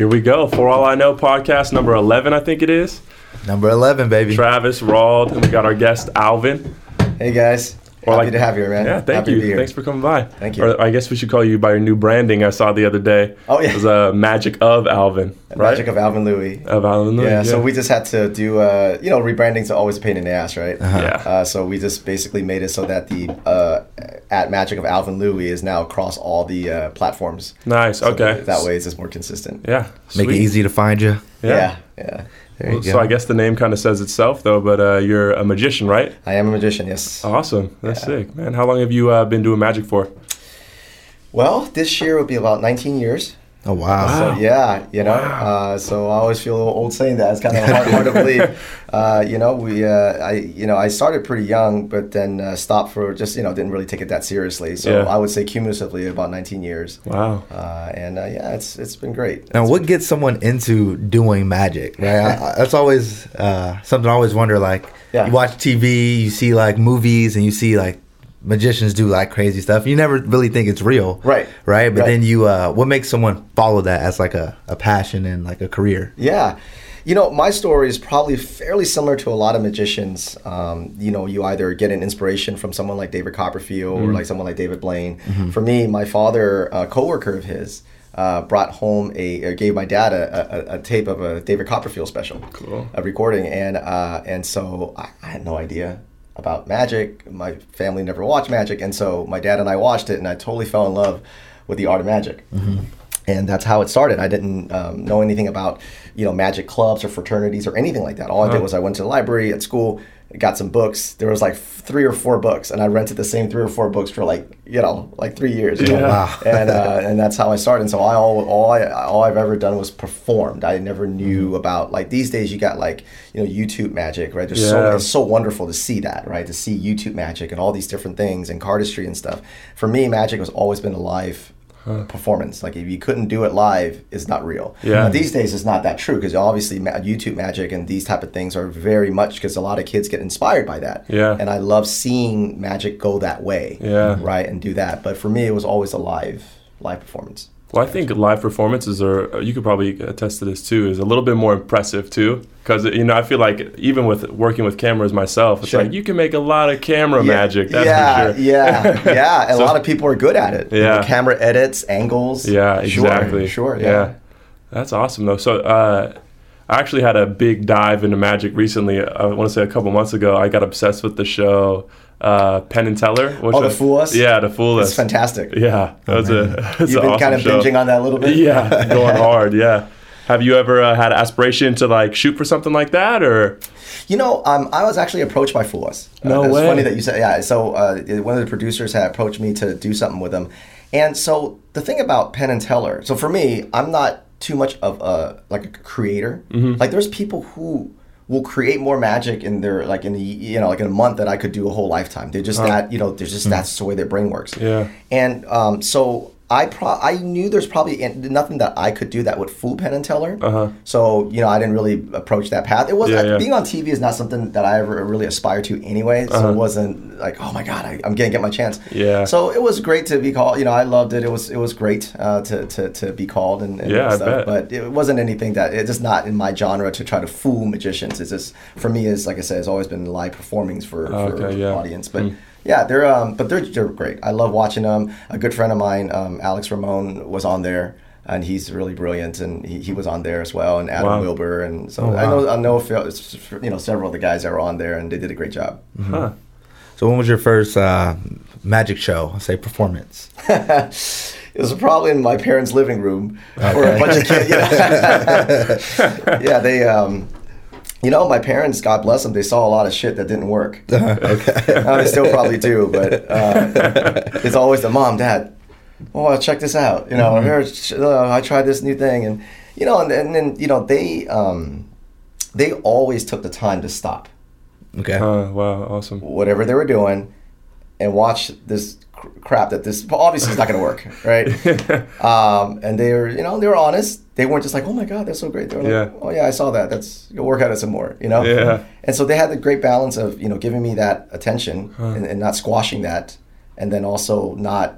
Here we go. For All I Know podcast number 11, I think it is. Number 11, baby. Travis, Rawd, and we got our guest, Alvin. Hey guys, Or happy like- to have you, man. Yeah, thank happy To be you. here. Thanks for coming by. Thank you. Or I guess we should call you by your new branding I saw the other day. Oh, yeah. It was uh, Magic of Alvin, right? Magic of Alvin Louis. of Alvin. yeah, so we just had to do, uh, you know, rebranding's always a pain in the ass, right? Yeah. Uh, so we just basically made it so that the uh, at Magic of Alvin Louis is now across all the uh, platforms. Nice. So okay. That, that way it's just more consistent. Yeah. Make it easy to find you. Yeah. Yeah. yeah. So go. I guess the name kind of says itself, though. But uh, you're a magician, right? I am a magician, yes. Awesome. That's Yeah. sick, man. How long have you uh, been doing magic for? Well, this year will be about 19 years. Oh, wow. Wow. So yeah, you know, uh, so I always feel a little old saying that. It's kind of hard, hard to believe. Uh, you know, we, uh, I, you know, I started pretty young, but then uh, stopped for just, you know, didn't really take it that seriously. So Yeah. I would say cumulatively about 19 years. Wow. Uh, and uh, yeah, it's it's been great. Now, what gets someone into doing magic? Right, I, I- that's always uh, something I always wonder. Like, Yeah. you watch TV, you see like movies, and you see like magicians do like crazy stuff. You never really think it's real, Right. Right, but Right. then you, uh, what makes someone follow that as like a, a passion and like a career? Yeah. You know, my story is probably fairly similar to a lot of magicians. Um, you know, you either get an inspiration from someone like David Copperfield or like someone like David Blaine. For me, my father, a coworker of his, uh, brought home a, or gave my dad a, a, a tape of a David Copperfield special, Cool. a recording, and uh, and so I, I had no idea about magic. My family never watched magic, and so my dad and I watched it, and I totally fell in love with the art of magic and that's how it started. I didn't um, know anything about you know magic clubs or fraternities or anything like that. All I did was I went to the library at school, got some books. There was like three or four books, and I rented the same three or four books for like you know like three years. You know? Yeah. Wow. and uh, and that's how I started. And so I all all I all I've ever done was performed. I never knew about like these days you got like you know YouTube magic, right? There's so Yeah. it's so wonderful to see that, right? To see YouTube magic and all these different things and cardistry and stuff. For me, magic has always been a live performance. Like if you couldn't do it live, it's not real. Yeah. Now, these days it's not that true because obviously YouTube magic and these type of things are very much because a lot of kids get inspired by that. Yeah. And I love seeing magic go that way. Yeah. Right, and do that. But for me, it was always a live live performance. Well, I think live performances are, you could probably attest to this too, is a little bit more impressive too. Because, you know, I feel like even with working with cameras myself, it's Sure. like you can make a lot of camera Yeah, magic. That's yeah, for sure. yeah, yeah. So- a lot of people are good at it. You Yeah. know, camera edits, angles. Yeah, Sure, exactly. Sure, yeah. That's awesome though. So uh, I actually had a big dive into magic recently. I want to say a couple months ago. I got obsessed with the show uh, Penn and Teller. which Oh, The Fool Us? Yeah, the Fool It's fantastic. Yeah, that was a. It's You've been kind awesome of show. binging on that a little bit. Yeah, going hard. Yeah. Have you ever uh, had aspiration to like shoot for something like that, or? You know, um, I was actually approached by Fool Us. No uh, it's way. funny that you said, yeah. So uh, one of the producers had approached me to do something with them, and so the thing about Penn and Teller. So for me, I'm not too much of a like a creator. Mm-hmm. Like there's people who will create more magic in their like in the you know like in a month that I could do a whole lifetime. They're just that you know they're just that's the way their brain works. Mm. Yeah. And um, so I pro- I knew there's probably nothing that I could do that would fool Penn and Teller. Uh-huh. So you know I didn't really approach that path. It was Yeah, yeah. being on TV is not something that I ever really aspired to anyway. So Uh-huh. it wasn't like oh my god I, I'm gonna get my chance. Yeah. So it was great to be called. You know I loved it. It was it was great uh, to, to to be called and, and Yeah, stuff. But it wasn't anything that it's just not in my genre to try to fool magicians. It's just for me is like I said it's always been live performings for, for Okay, yeah. audience. But yeah, they're um, but they're they're great. I love watching them. A good friend of mine, um, Alex Ramon, was on there, and he's really brilliant, and he, he was on there as well, and Adam Wow. Wilber, and so Oh, I know I know a few- you know several of the guys that were on there, and they did a great job. Huh. So, when was your first uh, magic show, say performance? It was probably in my parents' living room for a bunch of kids. Yeah, yeah they. Um, you know, my parents, God bless them, they saw a lot of shit that didn't work. okay. Uh, they still probably do, but uh, it's always the mom, dad. Oh, check this out. You know, here, sh- uh, I tried this new thing, and you know, and, and then you know they um, they always took the time to stop Okay. Uh, wow, awesome. whatever they were doing and watch this cr- crap that this obviously is not going to work, right? um, and they were, you know, they were honest. They weren't just like, "Oh my God, that's so great." They were like, Yeah. "Oh yeah, I saw that. That's go work at it some more," you know. Yeah. And so they had the great balance of you know giving me that attention and, and not squashing that, and then also not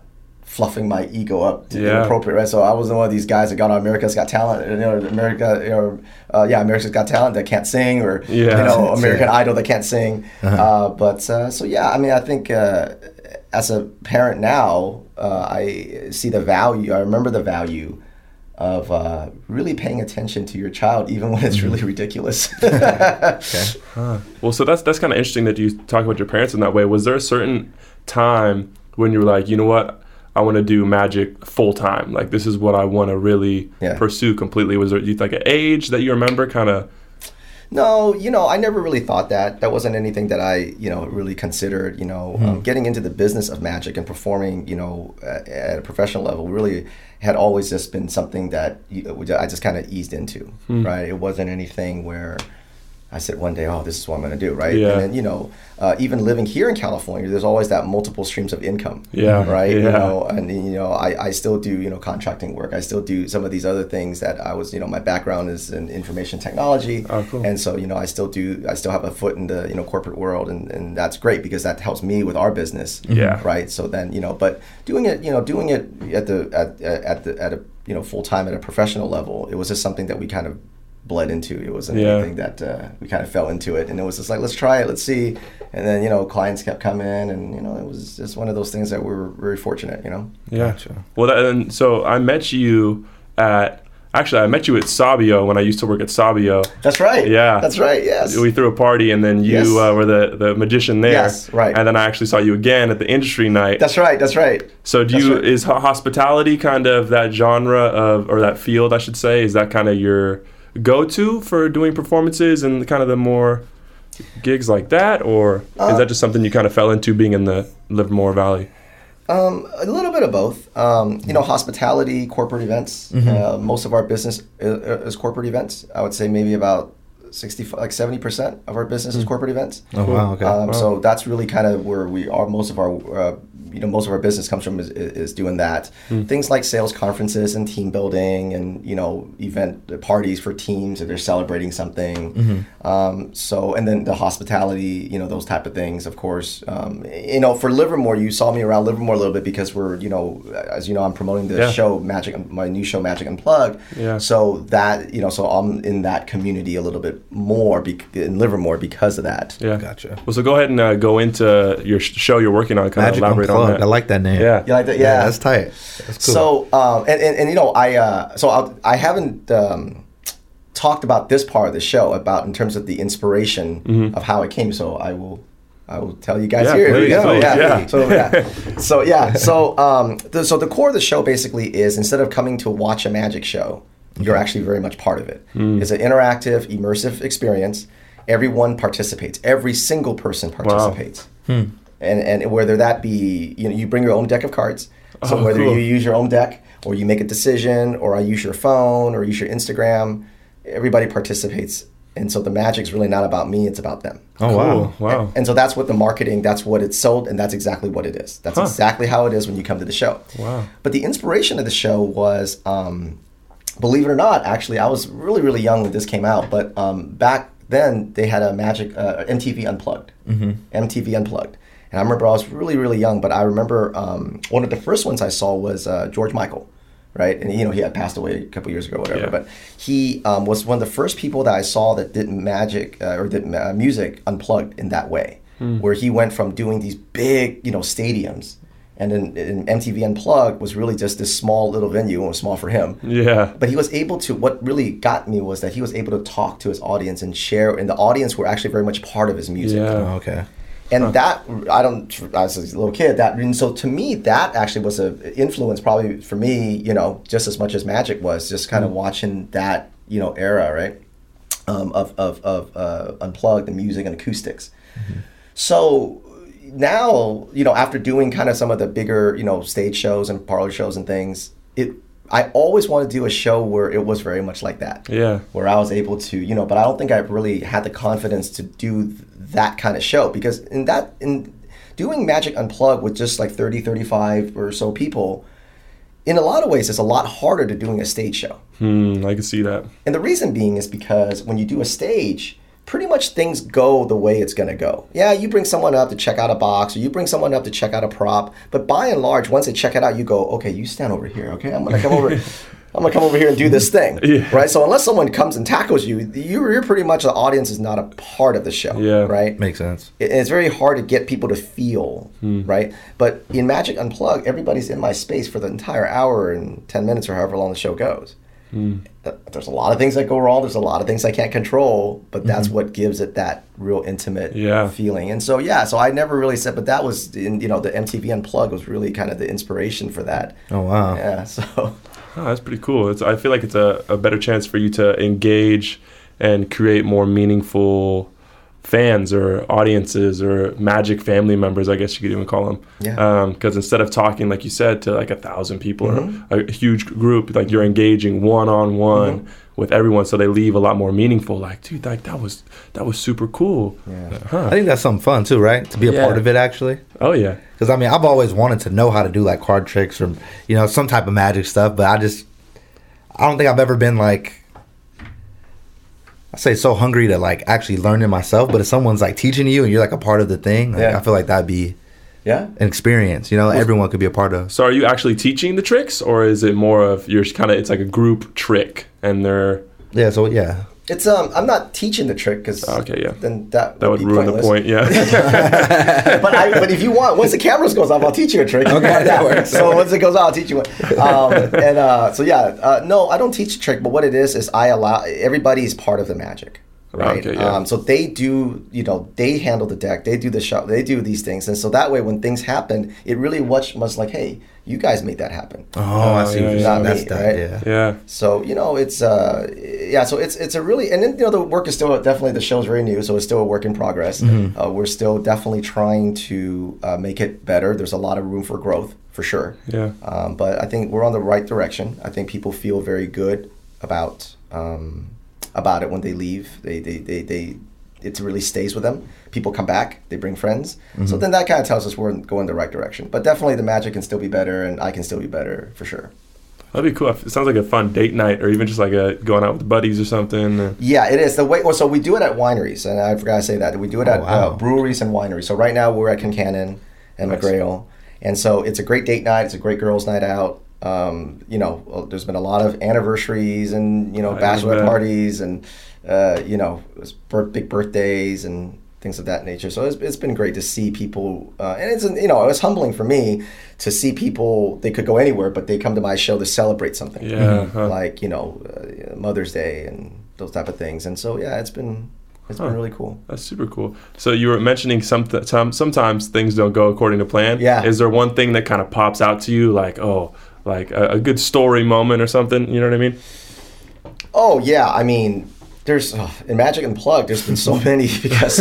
fluffing my ego up to Yeah. inappropriate, right? So I wasn't one of these guys that got on America's Got Talent, you know, America, or uh, yeah, America's Got Talent that can't sing, or Yeah. you know, American it. Idol that can't sing. Uh, but uh, so yeah, I mean, I think uh, as a parent now, uh, I see the value. I remember the value of uh, really paying attention to your child, even when it's really ridiculous. Okay. Well, so that's that's kind of interesting that you talk about your parents in that way. Was there a certain time when you were like, you know what, I want to do magic full time? Like this is what I want to really Yeah. pursue completely. Was there you like an age that you remember? Kind of. No, you know, I never really thought that. That wasn't anything that I, you know, really considered. You know, um, hmm. getting into the business of magic and performing, you know, at, at a professional level really had always just been something that you- uh, I just kind of eased into, hmm. right? It wasn't anything where I said one day, oh, this is what I'm going to do, right? Yeah. And then, you know, uh, even living here in California, there's always that multiple streams of income, Yeah, right? You yeah. know, and you know, I, I still do, you know, contracting work. I still do some of these other things that I was, you know, my background is in information technology. Oh, cool. And so, you know, I still do, I still have a foot in the, you know, corporate world and, and that's great because that helps me with our business. Yeah. Right. So then, you know, but doing it, you know, doing it at the, at, at the, at a, you know, full time at a professional level, it was just something that we kind of bled into. It wasn't Yeah. anything that uh, we kind of fell into it. And it was just like, let's try it, let's see. And then, you know, clients kept coming and, you know, it was just one of those things that we were very fortunate, you know? Yeah. Gotcha. Well, that, and so I met you at. Actually, I met you at Sabio when I used to work at Sabio. That's right. Yeah. That's right. Yes. We threw a party, and then you Yes. uh, were the, the magician there. Yes, right. And then I actually saw you again at the industry night. that's right. That's right. So do That's you right. is hospitality kind of that genre of or that field I should say is that kind of your go-to for doing performances and kind of the more gigs like that or Uh, is that just something you kind of fell into being in the Livermore Valley? Um, a little bit of both. Um, you know, hospitality, corporate events. Uh, most of our business is, is corporate events. I would say maybe about sixty, like seventy percent of our business is corporate events. Oh wow. Okay. Um, So that's really kind of where we are. Most of our, uh, you know, most of our business comes from is, is doing that. Things like sales conferences and team building, and you know, event parties for teams if they're celebrating something. Um, so, and then the hospitality, you know, those type of things. Of course, um, you know, for Livermore, you saw me around Livermore a little bit because we're, you know, as you know, I'm promoting the Yeah. show Magic, my new show Magic Unplugged. Yeah. So that, you know, so I'm in that community a little bit more bec- in Livermore because of that. Yeah. Gotcha. Well, so go ahead and uh, go into your sh- show you're working on. Kind of elaborate Unplugged. on that. I like that name. Yeah. You like that? Yeah. that's tight. That's cool. So, um, and, and, and you know, I uh, so I'll, I haven't um, talked about this part of the show about in terms of the inspiration of how it came. So I will. I will tell you guys Yeah, here. please, Here we go. please, yeah. So yeah. So yeah. So um, the, so the core of the show basically is instead of coming to watch a magic show, you're actually very much part of it. It's an interactive, immersive experience. Everyone participates. Every single person participates. And and whether that be you know you bring your own deck of cards. So Oh, whether cool. you use your own deck or you make a decision or I use your phone or use your Instagram, everybody participates. And so the magic's really not about me, it's about them. oh wow. Cool. Wow. And so that's what the marketing, that's what it's sold, and that's exactly what it is. That's Huh. exactly how it is when you come to the show. Wow. But the inspiration of the show was, um, believe it or not, actually, I was really, really young when this came out, but um, back then they had a magic uh, MTV Unplugged. Mm-hmm. MTV Unplugged. And I remember I was really, really young, but I remember um, one of the first ones I saw was uh, George Michael. Right, and you know he had passed away a couple years ago, or whatever. Yeah. But he um, was one of the first people that I saw that did magic uh, or did uh, music unplugged in that way, where he went from doing these big, you know, stadiums, and then in MTV Unplugged was really just this small little venue, and it was small for him. Yeah. But he was able to. What really got me was that he was able to talk to his audience and share, and the audience were actually very much part of his music. Yeah. Oh, okay. And that I don't as a little kid that and so to me that actually was a influence probably for me you know just as much as magic was just kind of watching that you know era right? Um, of of of uh, unplugged the music and acoustics. So now you know after doing kind of some of the bigger you know stage shows and parlor shows and things it I always wanted to do a show where it was very much like that. Yeah. where I was able to, you know, but I don't think I really had the confidence to do that kind of show because in that in doing Magic Unplugged with just like 30, 35 or so people, in a lot of ways it's a lot harder to doing a stage show. Hmm. I can see that. And the reason being is because when you do a stage, pretty much things go the way it's going to go. Yeah, you bring someone up to check out a box or you bring someone up to check out a prop, but by and large, once they check it out, you go, okay, you stand over here, okay? I'm going to come over. I'm gonna come over here and do this thing, Yeah. right? So unless someone comes and tackles you, you're, you're pretty much the audience is not a part of the show, Yeah. right? Makes sense. it- it's very hard to get people to feel hmm. right but in magic unplugged everybody's in my space for the entire hour and 10 minutes or however long the show goes hmm. Uh, there's a lot of things that go wrong there's a lot of things i can't control but that's mm-hmm. what gives it that real intimate Yeah. feeling and so yeah so i never really said but that was in you know the mtv unplugged was really kind of the inspiration for that Oh wow. yeah so Oh, that's pretty cool. It's, I feel like it's a, a better chance for you to engage and create more meaningful fans or audiences or magic family members, I guess you could even call them. Yeah. Because instead of talking, like you said, to like a thousand people Mm-hmm. or a huge group, like you're engaging one on one with everyone, so they leave a lot more meaningful. Like, dude, like that was that was super cool. Yeah. Huh. I think that's something fun too, right? To be a Yeah. part of it actually. Oh yeah. Because I mean, I've always wanted to know how to do like card tricks or you know some type of magic stuff, but I just I don't think I've ever been like I say so hungry to like actually learn it myself. But if someone's like teaching you and you're like a part of the thing, like, Yeah. I feel like that'd be yeah an experience. You know, everyone could be a part of. So are you actually teaching the tricks, or is it more of you're kind of it's like a group trick and they're Yeah. So yeah. it's um i'm not teaching the trick because okay, yeah. then that, That would be ruin pointless. the point. Yeah. but I, but if you want, once the cameras goes off, I'll teach you a trick. Okay, that works. So once it goes off I'll teach you one. Um, and uh, so yeah, uh, no, I don't teach a trick. But what it is is I allow everybody's part of the magic, right? Okay, yeah. um, so they do, you know, they handle the deck, they do the show, they do these things, and so that way when things happen, it really much much like, hey, you guys made that happen. Oh, I see. yeah, what yeah. Not me, that. right? Yeah. yeah. So you know, it's uh, yeah. So it's it's a really and then you know the work is still definitely the show's very new, so it's still a work in progress. Uh, we're still definitely trying to uh, make it better. There's a lot of room for growth for sure. Yeah. Um, but I think we're on the right direction. I think people feel very good about um, about it when they leave. They they they, they it really stays with them. People come back, they bring friends. So then that kind of tells us we're going the right direction. But definitely the magic can still be better, and I can still be better for sure. That'd be cool. It sounds like a fun date night, or even just like a going out with buddies or something. Yeah, it is the way. Well, so we do it at wineries, and I forgot to say that we do it Oh, at wow. uh, breweries and wineries. So right now we're at Concannon and Nice. McGrail, and so it's a great date night. It's a great girls' night out. Um, you know, there's been a lot of anniversaries and you know I bachelorette parties and uh, you know it was bir- big birthdays and things of that nature. So it's, it's been great to see people, uh, and it's you know it was humbling for me to see people. They could go anywhere, but they come to my show to celebrate something Yeah. huh. like you know uh, Mother's Day and those type of things. And so yeah, it's been it's Huh. been really cool. That's super cool. So you were mentioning some, some sometimes things don't go according to plan. Yeah. Is there one thing that kind of pops out to you, like oh, like a, a good story moment or something? You know what I mean? Oh yeah, I mean. There's oh, in Magic Unplugged. There's been so many because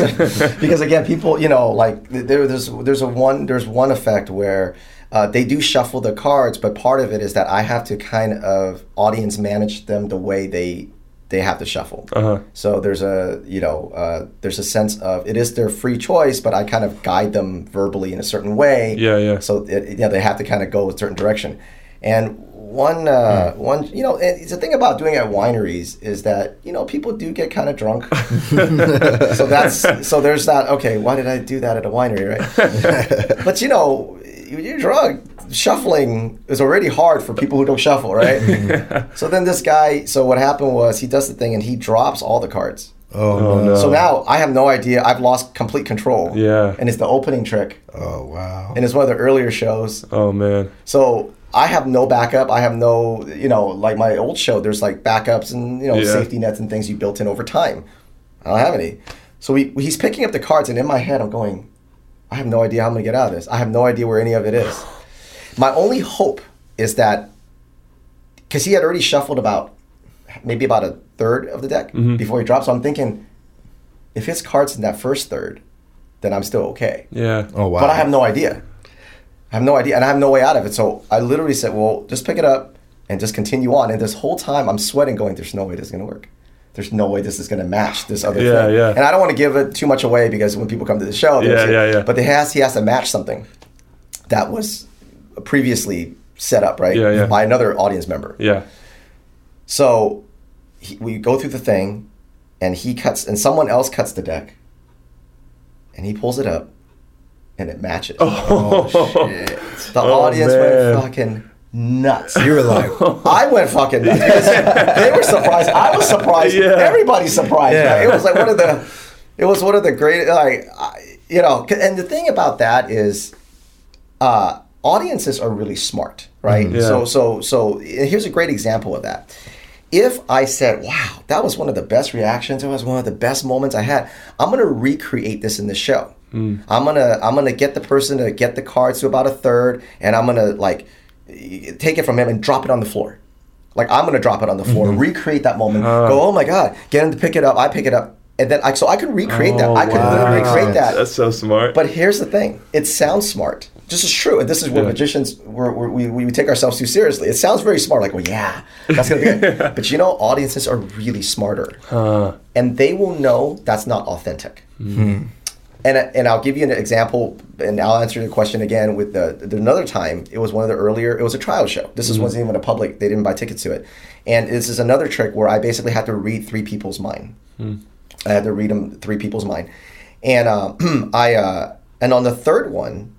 because again, people you know like there, there's there's a one there's one effect where uh, they do shuffle the cards, but part of it is that I have to kind of audience manage them the way they they have to shuffle. Uh huh. So there's a you know uh, there's a sense of it is their free choice, but I kind of guide them verbally in a certain way. Yeah, yeah. So it, yeah, they have to kind of go a certain direction. And one uh, one you know, and the thing about doing at wineries is that you know people do get kind of drunk. so that's so there's that. Okay, why did I do that at a winery, right? but you know, you're drunk. Shuffling is already hard for people who don't shuffle, right? so then this guy, so what happened was he does the thing and he drops all the cards. Oh, Oh, no. no. So now I have no idea. I've lost complete control. Yeah. And it's the opening trick. Oh wow. And it's one of the earlier shows. Oh man. So I have no backup. I have no, you know, like my old show, there's like backups and, you know, Yeah. safety nets and things you built in over time. I don't have any. So he, he's picking up the cards, and in my head, I'm going, I have no idea how I'm going to get out of this. I have no idea where any of it is. My only hope is that, because he had already shuffled about, maybe about a third of the deck Mm-hmm. before he dropped. So I'm thinking, if his cards in that first third, then I'm still okay. Yeah. Oh wow. But I have no idea. I have no idea, and I have no way out of it. So I literally said, "Well, just pick it up and just continue on." And this whole time, I'm sweating, going, "There's no way this is going to work. There's no way this is going to match this other Yeah, thing." yeah. And I don't want to give it too much away because when people come to the show, Yeah, see- yeah, yeah. But they has he has to match something that was previously set up, right? Yeah, yeah. By another audience member. Yeah. So he, we go through the thing, and he cuts, and someone else cuts the deck, and he pulls it up, and it matches. Oh, shit. the oh, audience man. went fucking nuts. You were like, I went fucking nuts. they were surprised. I was surprised. Yeah. Everybody's surprised. Yeah. It was like one of the, it was one of the great, like, I- you know, and the thing about that is, uh, audiences are really smart, right? Yeah. So, so, so here's a great example of that. If I said, "Wow, that was one of the best reactions. It was one of the best moments I had," I'm gonna recreate this in the show. Mm. I'm gonna I'm gonna get the person to get the cards to about a third, and I'm gonna like take it from him and drop it on the floor. Like I'm gonna drop it on the floor, mm-hmm. recreate that moment. Ah. go, oh my god, get him to pick it up. I pick it up, and then I so I could recreate that. Oh, I could wow. literally recreate that. That's so smart. But here's the thing: it sounds smart. This is true, and this is where Yeah. magicians we're, we're, we we take ourselves too seriously. It sounds very smart, like well, yeah, that's gonna be good. but you know, audiences are really smarter, Huh. and they will know that's not authentic. Hmm. And and I'll give you an example, and I'll answer the question again with the, the another time. It was one of the earlier. It was a trial show. This is wasn't even a public. They didn't buy tickets to it, and this is another trick where I basically had to read three people's mind. I had to read them three people's mind, and uh, I uh, and on the third one,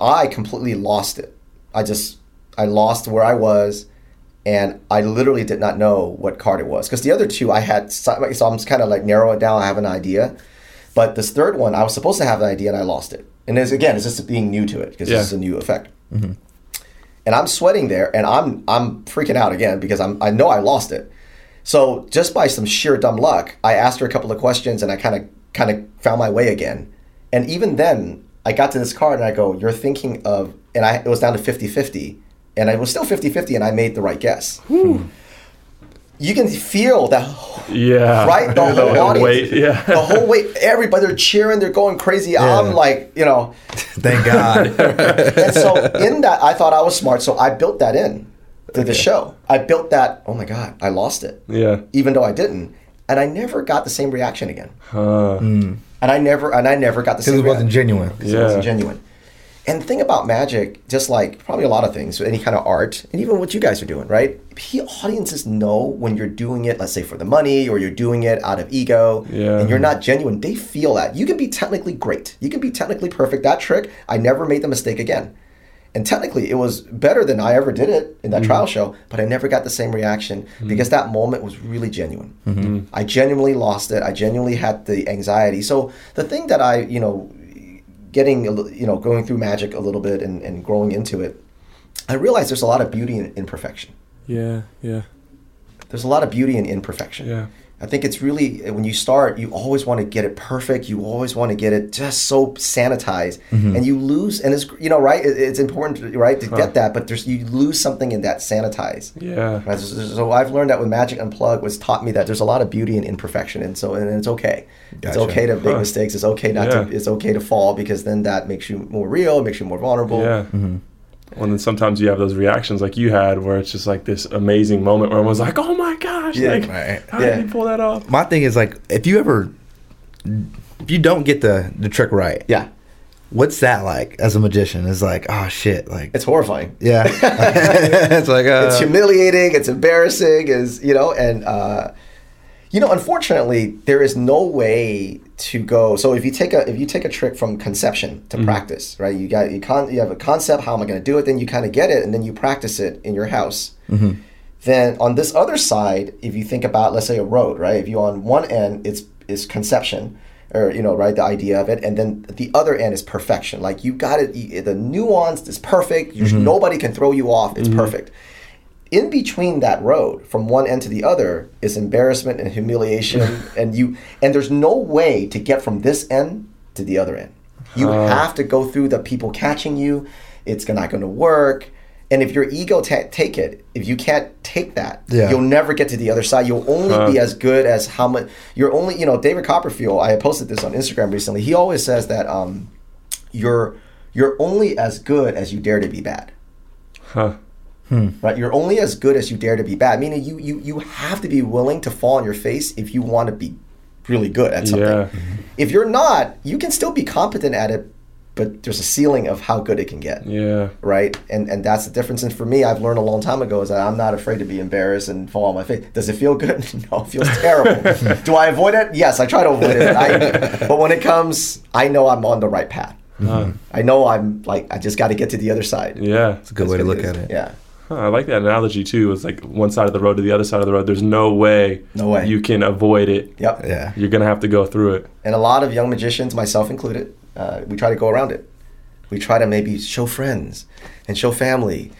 I completely lost it. I just I lost where I was, and I literally did not know what card it was because the other two I had so so I'm just kind of like narrow it down. I have an idea, but this third one I was supposed to have an idea and I lost it. And it's, again, it's just being new to it because Yeah. this is a new effect. Mm-hmm. And I'm sweating there, and I'm I'm freaking out again because I'm I know I lost it. So just by some sheer dumb luck, I asked her a couple of questions and I kind of kind of found my way again. And even then, I got to this card and I go, "You're thinking of," and I it was down to 50-50. and I was still 50-50 and I made the right guess. Hmm. You can feel that Yeah. right the whole audience, Wait, yeah. the whole way. Everybody they're cheering, they're going crazy. I'm like, you know, Thank God. and so in that, I thought I was smart, so I built that in to the show. I built that. Oh my god, I lost it, yeah. even though I didn't, and I never got the same reaction again. Huh. Hmm. And I never, and I never got the Because same. it wasn't reaction. genuine. Because it wasn't genuine. And the thing about magic, just like probably a lot of things, any kind of art, and even what you guys are doing, right? Audiences know when you're doing it, let's say for the money, or you're doing it out of ego, Yeah. and you're not genuine. They feel that. You can be technically great. You can be technically perfect. That trick, I never made the mistake again. And technically, it was better than I ever did it in that mm-hmm. trial show, but I never got the same reaction mm-hmm. because that moment was really genuine. Mm-hmm. I genuinely lost it. I genuinely had the anxiety. So the thing that I, you know, getting, a you know, going through magic a little bit and, and growing into it, I realized there's a lot of beauty in imperfection. Yeah. Yeah. There's a lot of beauty in imperfection. Yeah. I think it's really uh, when you start, you always want to get it perfect. You always want to get it just so sanitized, mm-hmm. and you lose. And it's you know right. It, it's important, right, to get that, but there's you lose something in that sanitize. Yeah. Right? So, so I've learned that with Magic Unplugged was taught me that there's a lot of beauty in imperfection, and so and it's okay. Gotcha. It's okay to make Huh. mistakes. It's okay not Yeah. to. It's okay to fall because then that makes you more real. It makes you more vulnerable. Yeah. Mm-hmm. Well, then sometimes you have those reactions like you had, where it's just like this amazing moment where I was like, "Oh my gosh! Yeah. like, Right. how Yeah. did he pull that off?" My thing is like, if you ever, if you don't get the the trick right, Yeah, what's that like as a magician? It's like, oh shit, like, it's horrifying. yeah, it's like, uh, it's humiliating it's embarrassing is you know and uh you know unfortunately there is no way to go so if you take a if you take a trick from conception to mm-hmm. practice right you got you con you have a concept how am i going to do it then you kind of get it and then you practice it in your house. Mm-hmm. Then on this other side if you think about let's say a road right if you on one end it's is conception or you know right the idea of it and then the other end is perfection. Like you got it the nuance is perfect you, mm-hmm. nobody can throw you off it's perfect in between that road from one end to the other is embarrassment and humiliation and you and there's no way to get from this end to the other end. You have to go through the people catching you. It's not going to work. And if your ego ta take it if you can't take that Yeah. you'll never get to the other side. You'll only be as good as how much you're only you know david copperfield i posted this on instagram recently. He always says that um, you're you're only as good as you dare to be bad. Huh. Hmm. right you're only as good as you dare to be bad meaning you you you have to be willing to fall on your face if you want to be really good at something Yeah. if you're not you can still be competent at it but there's a ceiling of how good it can get Yeah. right? And and that's the difference. And for me, I've learned a long time ago is that I'm not afraid to be embarrassed and fall on my face. Does it feel good? no, it feels terrible. Do I avoid it? Yes, I try to avoid it. I, but when it comes, I know I'm on the right path. Huh. I know I'm like I just got to get to the other side. Yeah. It's a good way to look at it. Yeah. Huh, I like that analogy too. It's like one side of the road to the other side of the road. There's no way, No way. you can avoid it. Yep. Yeah. You're gonna have to go through it. And a lot of young magicians, myself included, uh, we try to go around it. We try to maybe show friends and show family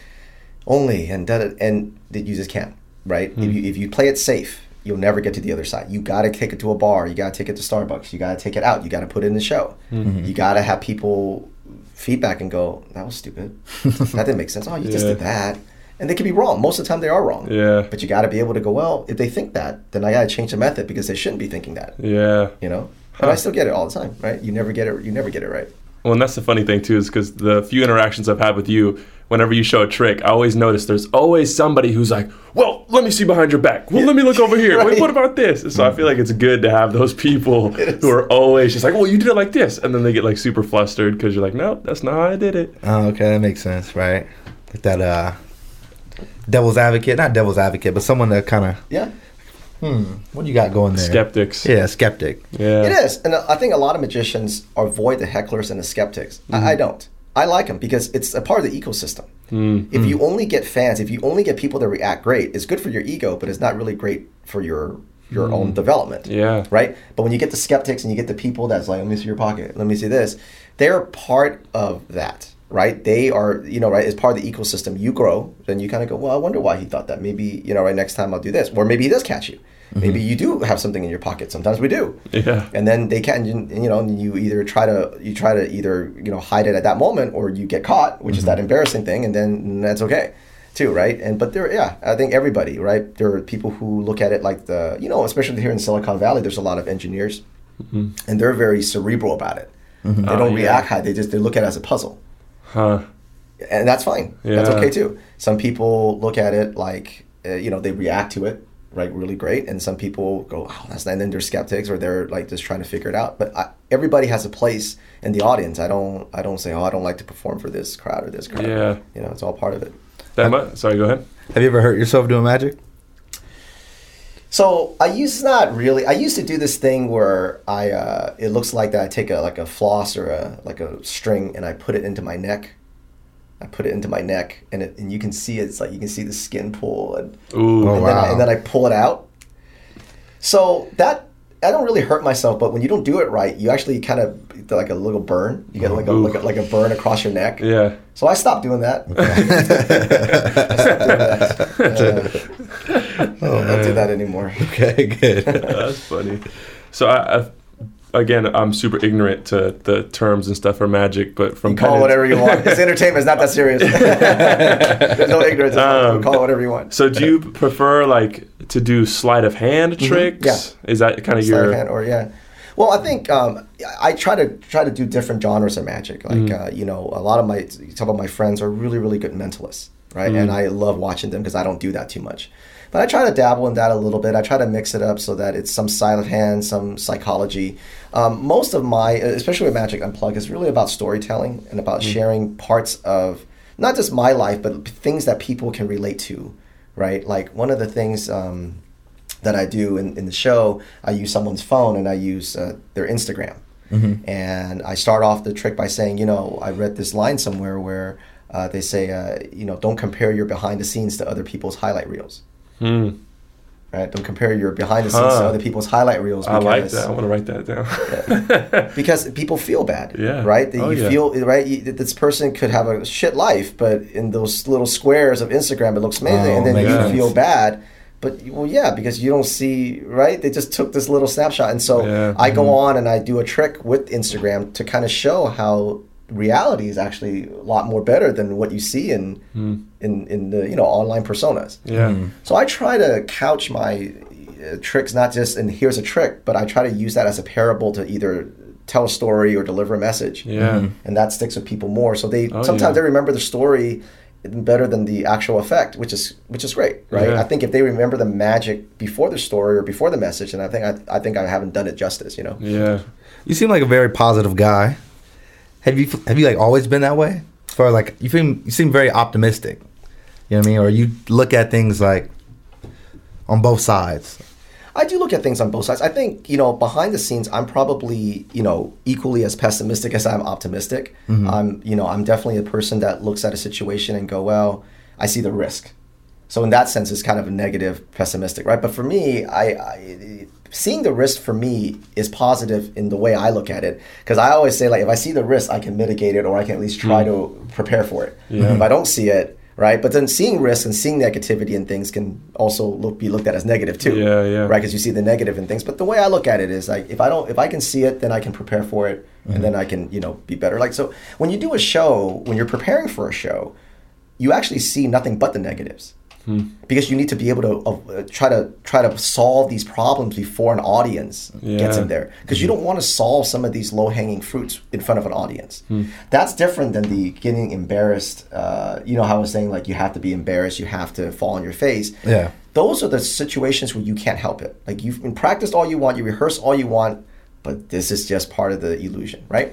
only, and da- da- and that you just can't, right? If you if you play it safe, you'll never get to the other side. You got to take it to a bar. You got to take it to Starbucks. You got to take it out. You got to put it in the show. You got to have people feedback and go, "That was stupid. that didn't make sense. Oh, you just did that." And they can be wrong. Most of the time, they are wrong. Yeah. But you got to be able to go, well, if they think that, then I got to change the method because they shouldn't be thinking that Yeah. you know and i still get it all the time right you never get it you never get it right Well, and that's the funny thing too, is because the few interactions I've had with you, whenever you show a trick, I always notice there's always somebody who's like, "Well, let me see behind your back. Well, let me look over here. Wait, what about this?" So I feel like it's good to have those people who are always just like, "Well, you did it like this," and then they get like super flustered because you're like, "No, that's not how I did it." Oh, okay, that makes sense, right? Like that uh devil's advocate, not devil's advocate, but someone that kind of, yeah hmm, what do you got going there? Skeptics. Yeah, skeptic. Yeah. it is and i think a lot of magicians avoid the hecklers and the skeptics I, I mm-hmm. don't i like them because it's a part of the ecosystem mm-hmm. if you only get fans if you only get people that react great it's good for your ego but it's not really great for your your own mm-hmm. development Yeah. right but when you get the skeptics and you get the people that's like let me see your pocket let me see this they're part of that right? They are you know right as part of the ecosystem you grow then you kind of go well i wonder why he thought that. Maybe you know right next time i'll do this. Or maybe he does catch you. Mm-hmm. Maybe you do have something in your pocket. Sometimes we do. Yeah. and then they can you know you either try to you try to either you know hide it at that moment or you get caught which is that mm-hmm. embarrassing thing and then that's okay too right? And but there yeah i think everybody right? There are people who look at it like the you know especially here in silicon valley there's a lot of engineers mm-hmm. and they're very cerebral about it. They Oh, don't yeah. react high. They just they look at it as a puzzle Huh. and that's fine. That's okay too. Some people look at it like uh, you know they react to it like really great, and some people go, "Oh, that's," not, and then they're skeptics or they're like just trying to figure it out. But I, everybody has a place in the audience. I don't I don't say, "Oh, I don't like to perform for this crowd or this crowd." Yeah. you know, it's all part of it. That mu- sorry, go ahead. Have you ever hurt yourself doing magic? So I used not really. I used to do this thing where I uh, it looks like that. I take a like a floss or a like a string and I put it into my neck. I put it into my neck and it, and you can see it, it's like you can see the skin pull and Ooh. Oh, and, then I, wow. and then I pull it out. So that I don't really hurt myself, but when you don't do it right, you actually kind of like a little burn. You get like a, like a like a burn across your neck. Yeah. So I stopped doing that. I stopped doing that. Uh, I don't do that anymore. Okay, good. That's funny. So I, I, again, I'm super ignorant to the terms and stuff for magic, but from call Penance- whatever you want. It's entertainment. It's not that serious. There's no ignorance. Um, call it whatever you want. So do you prefer like to do sleight of hand tricks? Mm-hmm. Yeah. Is that kind of Sleight of your hand or yeah. Well, I think um, I try to try to do different genres of magic. Like Mm. uh, you know, a lot of my some of my friends are really really good mentalists, right? Mm. And I love watching them because I don't do that too much. But I try to dabble in that a little bit. I try to mix it up so that it's some sleight of hand, some psychology. Um, most of my, especially with Magic Unplugged, is really about storytelling and about Mm. sharing parts of not just my life, but things that people can relate to, right? Like one of the things. Um, that I do in, in the show, I use someone's phone and I use uh, their Instagram. And I start off the trick by saying, you know, I read this line somewhere where uh, they say, uh, you know, don't compare your behind the scenes to other people's highlight reels. Hmm. Right? Don't compare your behind the scenes to other people's highlight reels. I like because- that. I want to write that down. because people feel bad. Yeah. Right. That Oh, you yeah. feel right. You, that this person could have a shit life, but in those little squares of Instagram, it looks amazing, Oh, and then you sense. feel bad. But well, yeah, because you don't see right. They just took this little snapshot, and so Yeah. I go on and I do a trick with Instagram to kind of show how reality is actually a lot more better than what you see in in in the you know online personas. yeah. So I try to couch my uh, tricks not just in here's a trick, but I try to use that as a parable to either tell a story or deliver a message. Yeah. And that sticks with people more. So they Oh, sometimes yeah. they remember the story better than the actual effect, which is which is great, right? Yeah. I think if they remember the magic before the story or before the message, and I think I, I think I haven't done it justice, you know. Yeah. You seem like a very positive guy. Have you have you like always been that way? As far as like you seem you seem very optimistic. You know what I mean? Or you look at things like on both sides. I do look at things on both sides. I think, you know, behind the scenes, I'm probably, you know, equally as pessimistic as I'm optimistic. Mm-hmm. I'm, you know, I'm definitely a person that looks at a situation and go, well, I see the risk. So in that sense, it's kind of a negative, pessimistic, right? But for me, I, I seeing the risk for me is positive in the way I look at it because I always say like if I see the risk, I can mitigate it or I can at least try mm. to prepare for it. Yeah. If I don't see it, right? But then seeing risk and seeing negativity in things can also look, be looked at as negative too. Yeah, yeah. Right, because you see the negative in things. But the way I look at it is like if I don't, if I can see it, then I can prepare for it, and mm-hmm. then I can you know be better. Like so, when you do a show, when you're preparing for a show, you actually see nothing but the negatives. Because you need to be able to uh, try to try to solve these problems before an audience gets in there. Because you don't want to solve some of these low hanging fruits in front of an audience. That's different than the getting embarrassed. Uh, you know how I was saying like you have to be embarrassed, you have to fall on your face Yeah. those are the situations where you can't help it. Like you've been practiced all you want, you rehearse all you want, but this is just part of the illusion, right?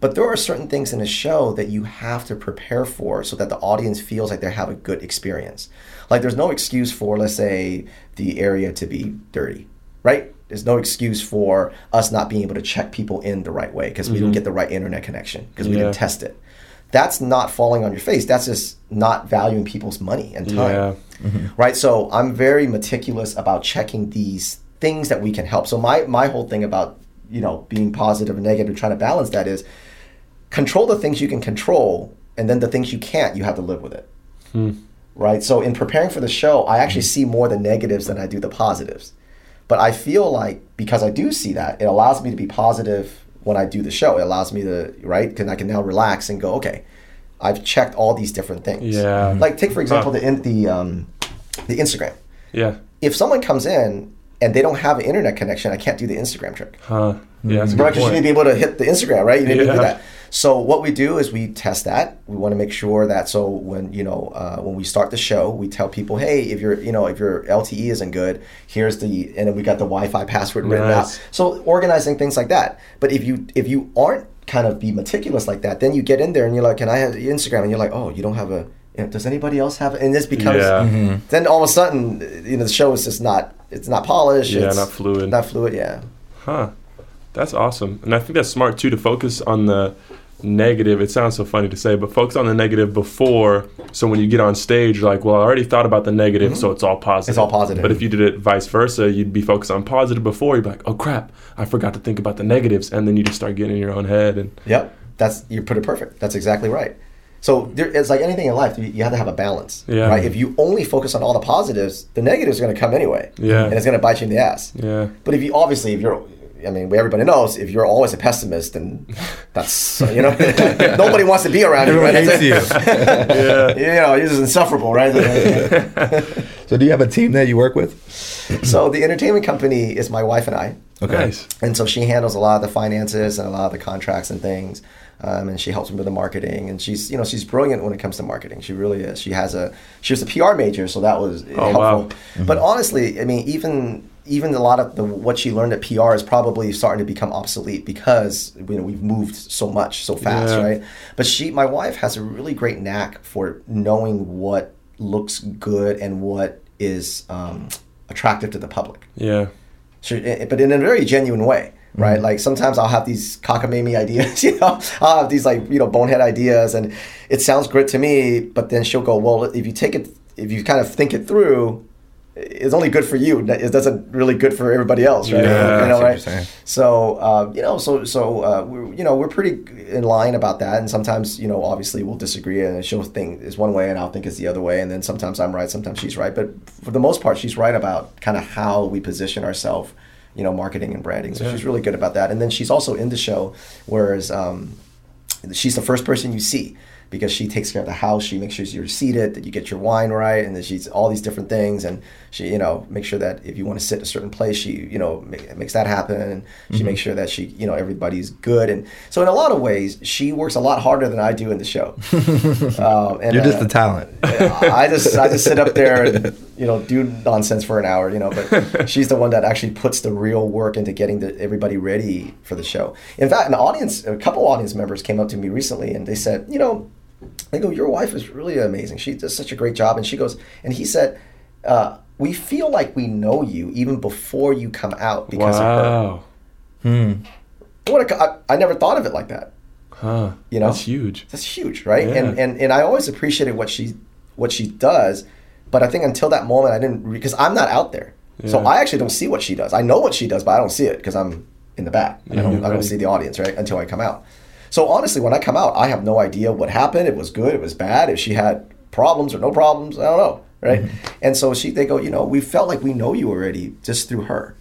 But there are certain things in a show that you have to prepare for so that the audience feels like they have a good experience. Like there's no excuse for, let's say, the area to be dirty, right? There's no excuse for us not being able to check people in the right way because we didn't mm-hmm. get the right internet connection because we didn't test it. That's not falling on your face. That's just not valuing people's money and time Yeah. right so i'm very meticulous about checking these things that we can help so my my whole thing about you know being positive and negative trying to balance that is control the things you can control and then the things you can't you have to live with it hmm. Right so in preparing for the show i actually see more the negatives than i do the positives but i feel like because i do see that it allows me to be positive when i do the show it allows me to right because i can now relax and go okay i've checked all these different things Yeah. like take for example the in, the um, the Instagram. Yeah. If someone comes in and they don't have an internet connection, I can't do the Instagram trick. Huh. Yeah. A Right? Because you need to be able to hit the Instagram, right? You need to do Yeah. that. So what we do is we test that. We want to make sure that so when you know uh, when we start the show, we tell people, hey, if your you know if your LTE isn't good, here's the and then we got the Wi-Fi password written Nice. out. So organizing things like that. But if you if you aren't kind of be meticulous like that, then you get in there and you're like, can I have Instagram? And you're like, oh, you don't have a. you know, does anybody else have it? And this becomes Yeah. then all of a sudden, you know, the show is just not it's not polished. Yeah, it's not fluid. Not fluid. Yeah. Huh. That's awesome. And I think that's smart too to focus on the negative. It sounds so funny to say, but focus on the negative before. So when you get on stage, you're like, well, I already thought about the negative, mm-hmm. so it's all positive. It's all positive. But if you did it vice versa, you'd be focused on positive before. You'd be like, oh crap, I forgot to think about the negatives. And then you just start getting in your own head. And Yep. That's you put it perfect. That's exactly right. So there, it's like anything in life. You, you have to have a balance. Yeah. Right. If you only focus on all the positives, the negatives are going to come anyway. Yeah. And it's going to bite you in the ass. yeah. But if you obviously, if you're, I mean, everybody knows if you're always a pessimist, then that's you know nobody wants to be around Everyone you. Right? Yeah. hates you. you know, you're insufferable, right? so do you have a team that you work with? so the entertainment company is my wife and I. Nice. And so she handles a lot of the finances and a lot of the contracts and things. Um, and she helps me with the marketing. And she's, you know, she's brilliant when it comes to marketing. She really is. She has a, she was a PR major, so that was Oh, helpful. wow. But honestly, I mean, even even a lot of the what she learned at PR is probably starting to become obsolete because you know we've moved so much so fast, Yeah. right? But she, my wife, has a really great knack for knowing what looks good and what is um, attractive to the public. Yeah. Sure, eh, but in a very genuine way, right? Like sometimes I'll have these cockamamie ideas, you know, I'll have these like you know bonehead ideas, and it sounds great to me. But then she'll go, well, if you take it, if you kind of think it through, it's only good for you. It doesn't really good for everybody else, right? Yeah, you know, right? So uh, you know, so so uh, we're, you know we're pretty in line about that, and sometimes you know obviously we'll disagree, and she'll think is one way, and I'll think it's the other way, and then sometimes I'm right, sometimes she's right, but for the most part, she's right about kind of how we position ourselves, you know, marketing and branding. So Yeah. she's really good about that, and then she's also in the show, whereas um, she's the first person you see. Because she takes care of the house. She makes sure you're seated, that you get your wine right, and then she's all these different things. And she, you know, makes sure that if you want to sit a certain place, she, you know, ma- makes that happen. And she Mm-hmm. makes sure that she, you know, everybody's good. And so in a lot of ways, she works a lot harder than I do in the show. um, and, You're just uh, the talent. I just I just sit up there and you know do nonsense for an hour, you know. But she's the one that actually puts the real work into getting the, everybody ready for the show. In fact, an audience, a couple audience members came up to me recently and they said, you know, they go, your wife is really amazing. She does such a great job. And she goes, and he said, uh, we feel like we know you even before you come out because of her. Wow. Hmm. What a, I, I never thought of it like that. Huh. You know? That's huge. That's huge, right? Yeah. And, and and I always appreciated what she what she does, but I think until that moment I didn't because I'm not out there, so I actually don't see what she does. I know what she does, but I don't see it because I'm in the back. I don't, I don't see the audience right until I come out. So honestly, when I come out, I have no idea what happened. It was good. It was bad. If she had problems or no problems, I don't know, right? Mm-hmm. And so she they go, you know, we felt like we know you already just through her,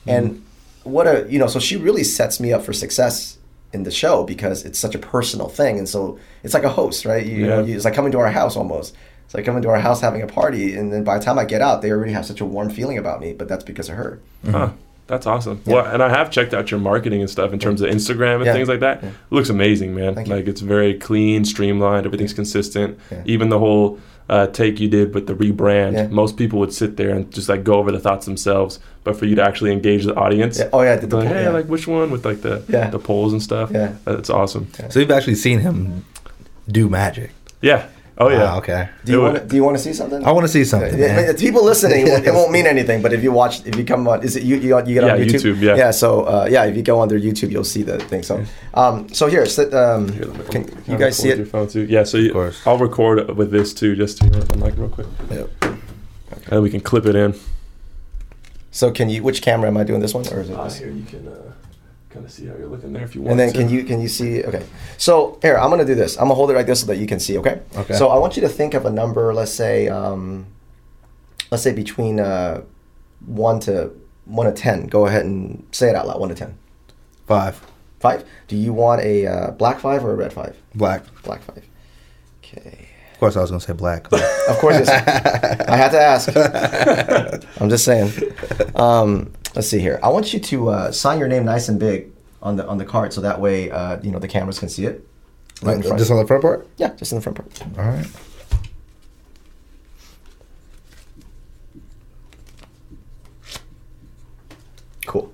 mm-hmm. and what a you know, so she really sets me up for success in the show because it's such a personal thing, and so it's like a host, right? You, know, Yeah. you, it's like coming to our house almost. It's like coming to our house having a party, and then by the time I get out, they already have such a warm feeling about me. But that's because of her. Huh. That's awesome. Well, and I have checked out your marketing and stuff in terms of Instagram and Yeah. things like that. Yeah. It looks amazing, man. Thank you. Like it's very clean, streamlined. Everything's consistent. Yeah. Even the whole uh, take you did with the rebrand. Yeah. Most people would sit there and just like go over the thoughts themselves, but for you to actually engage the audience, Yeah. Oh yeah, I did the like, poll, hey, yeah. like which one with like the Yeah. the polls and stuff. Yeah. That's awesome. So you've actually seen him do magic. Yeah. Oh yeah. Wow, okay. Do you want to, Do you want to see something? I want to see something. Yeah, man. people listening, it won't mean anything. But if you watch, if you come on, is it you? You, you get Yeah, on YouTube? YouTube, yeah. Yeah. So uh, yeah, if you go on their YouTube, you'll see the thing. So, um, so here, sit, um, Here, can can you guys see record Your it? phone too. Yeah. So you, course. I'll record with this too, just to I'm like real quick, Yep. and we can clip it in. So can you? Which camera am I doing? This one or is it Uh, this? here you can uh, kind of see how you're looking there if you want. And then to. can you can you see? Okay. So here, I'm gonna do this. I'm gonna hold it like this so that you can see. Okay. Okay. So I want you to think of a number. Let's say, um, let's say between uh, one to one to ten. Go ahead and say it out loud. One to ten. Five. Five. Do you want a uh, black five or a red five? Black. Black five. Okay. Of course, I was gonna say black. Of course, it's, I had to ask. I'm just saying. Um, let's see here. I want you to uh, sign your name nice and big on the on the card, so that way uh, you know the cameras can see it. Right in front. Just on the front part. yeah, just in the front part. All right. Cool.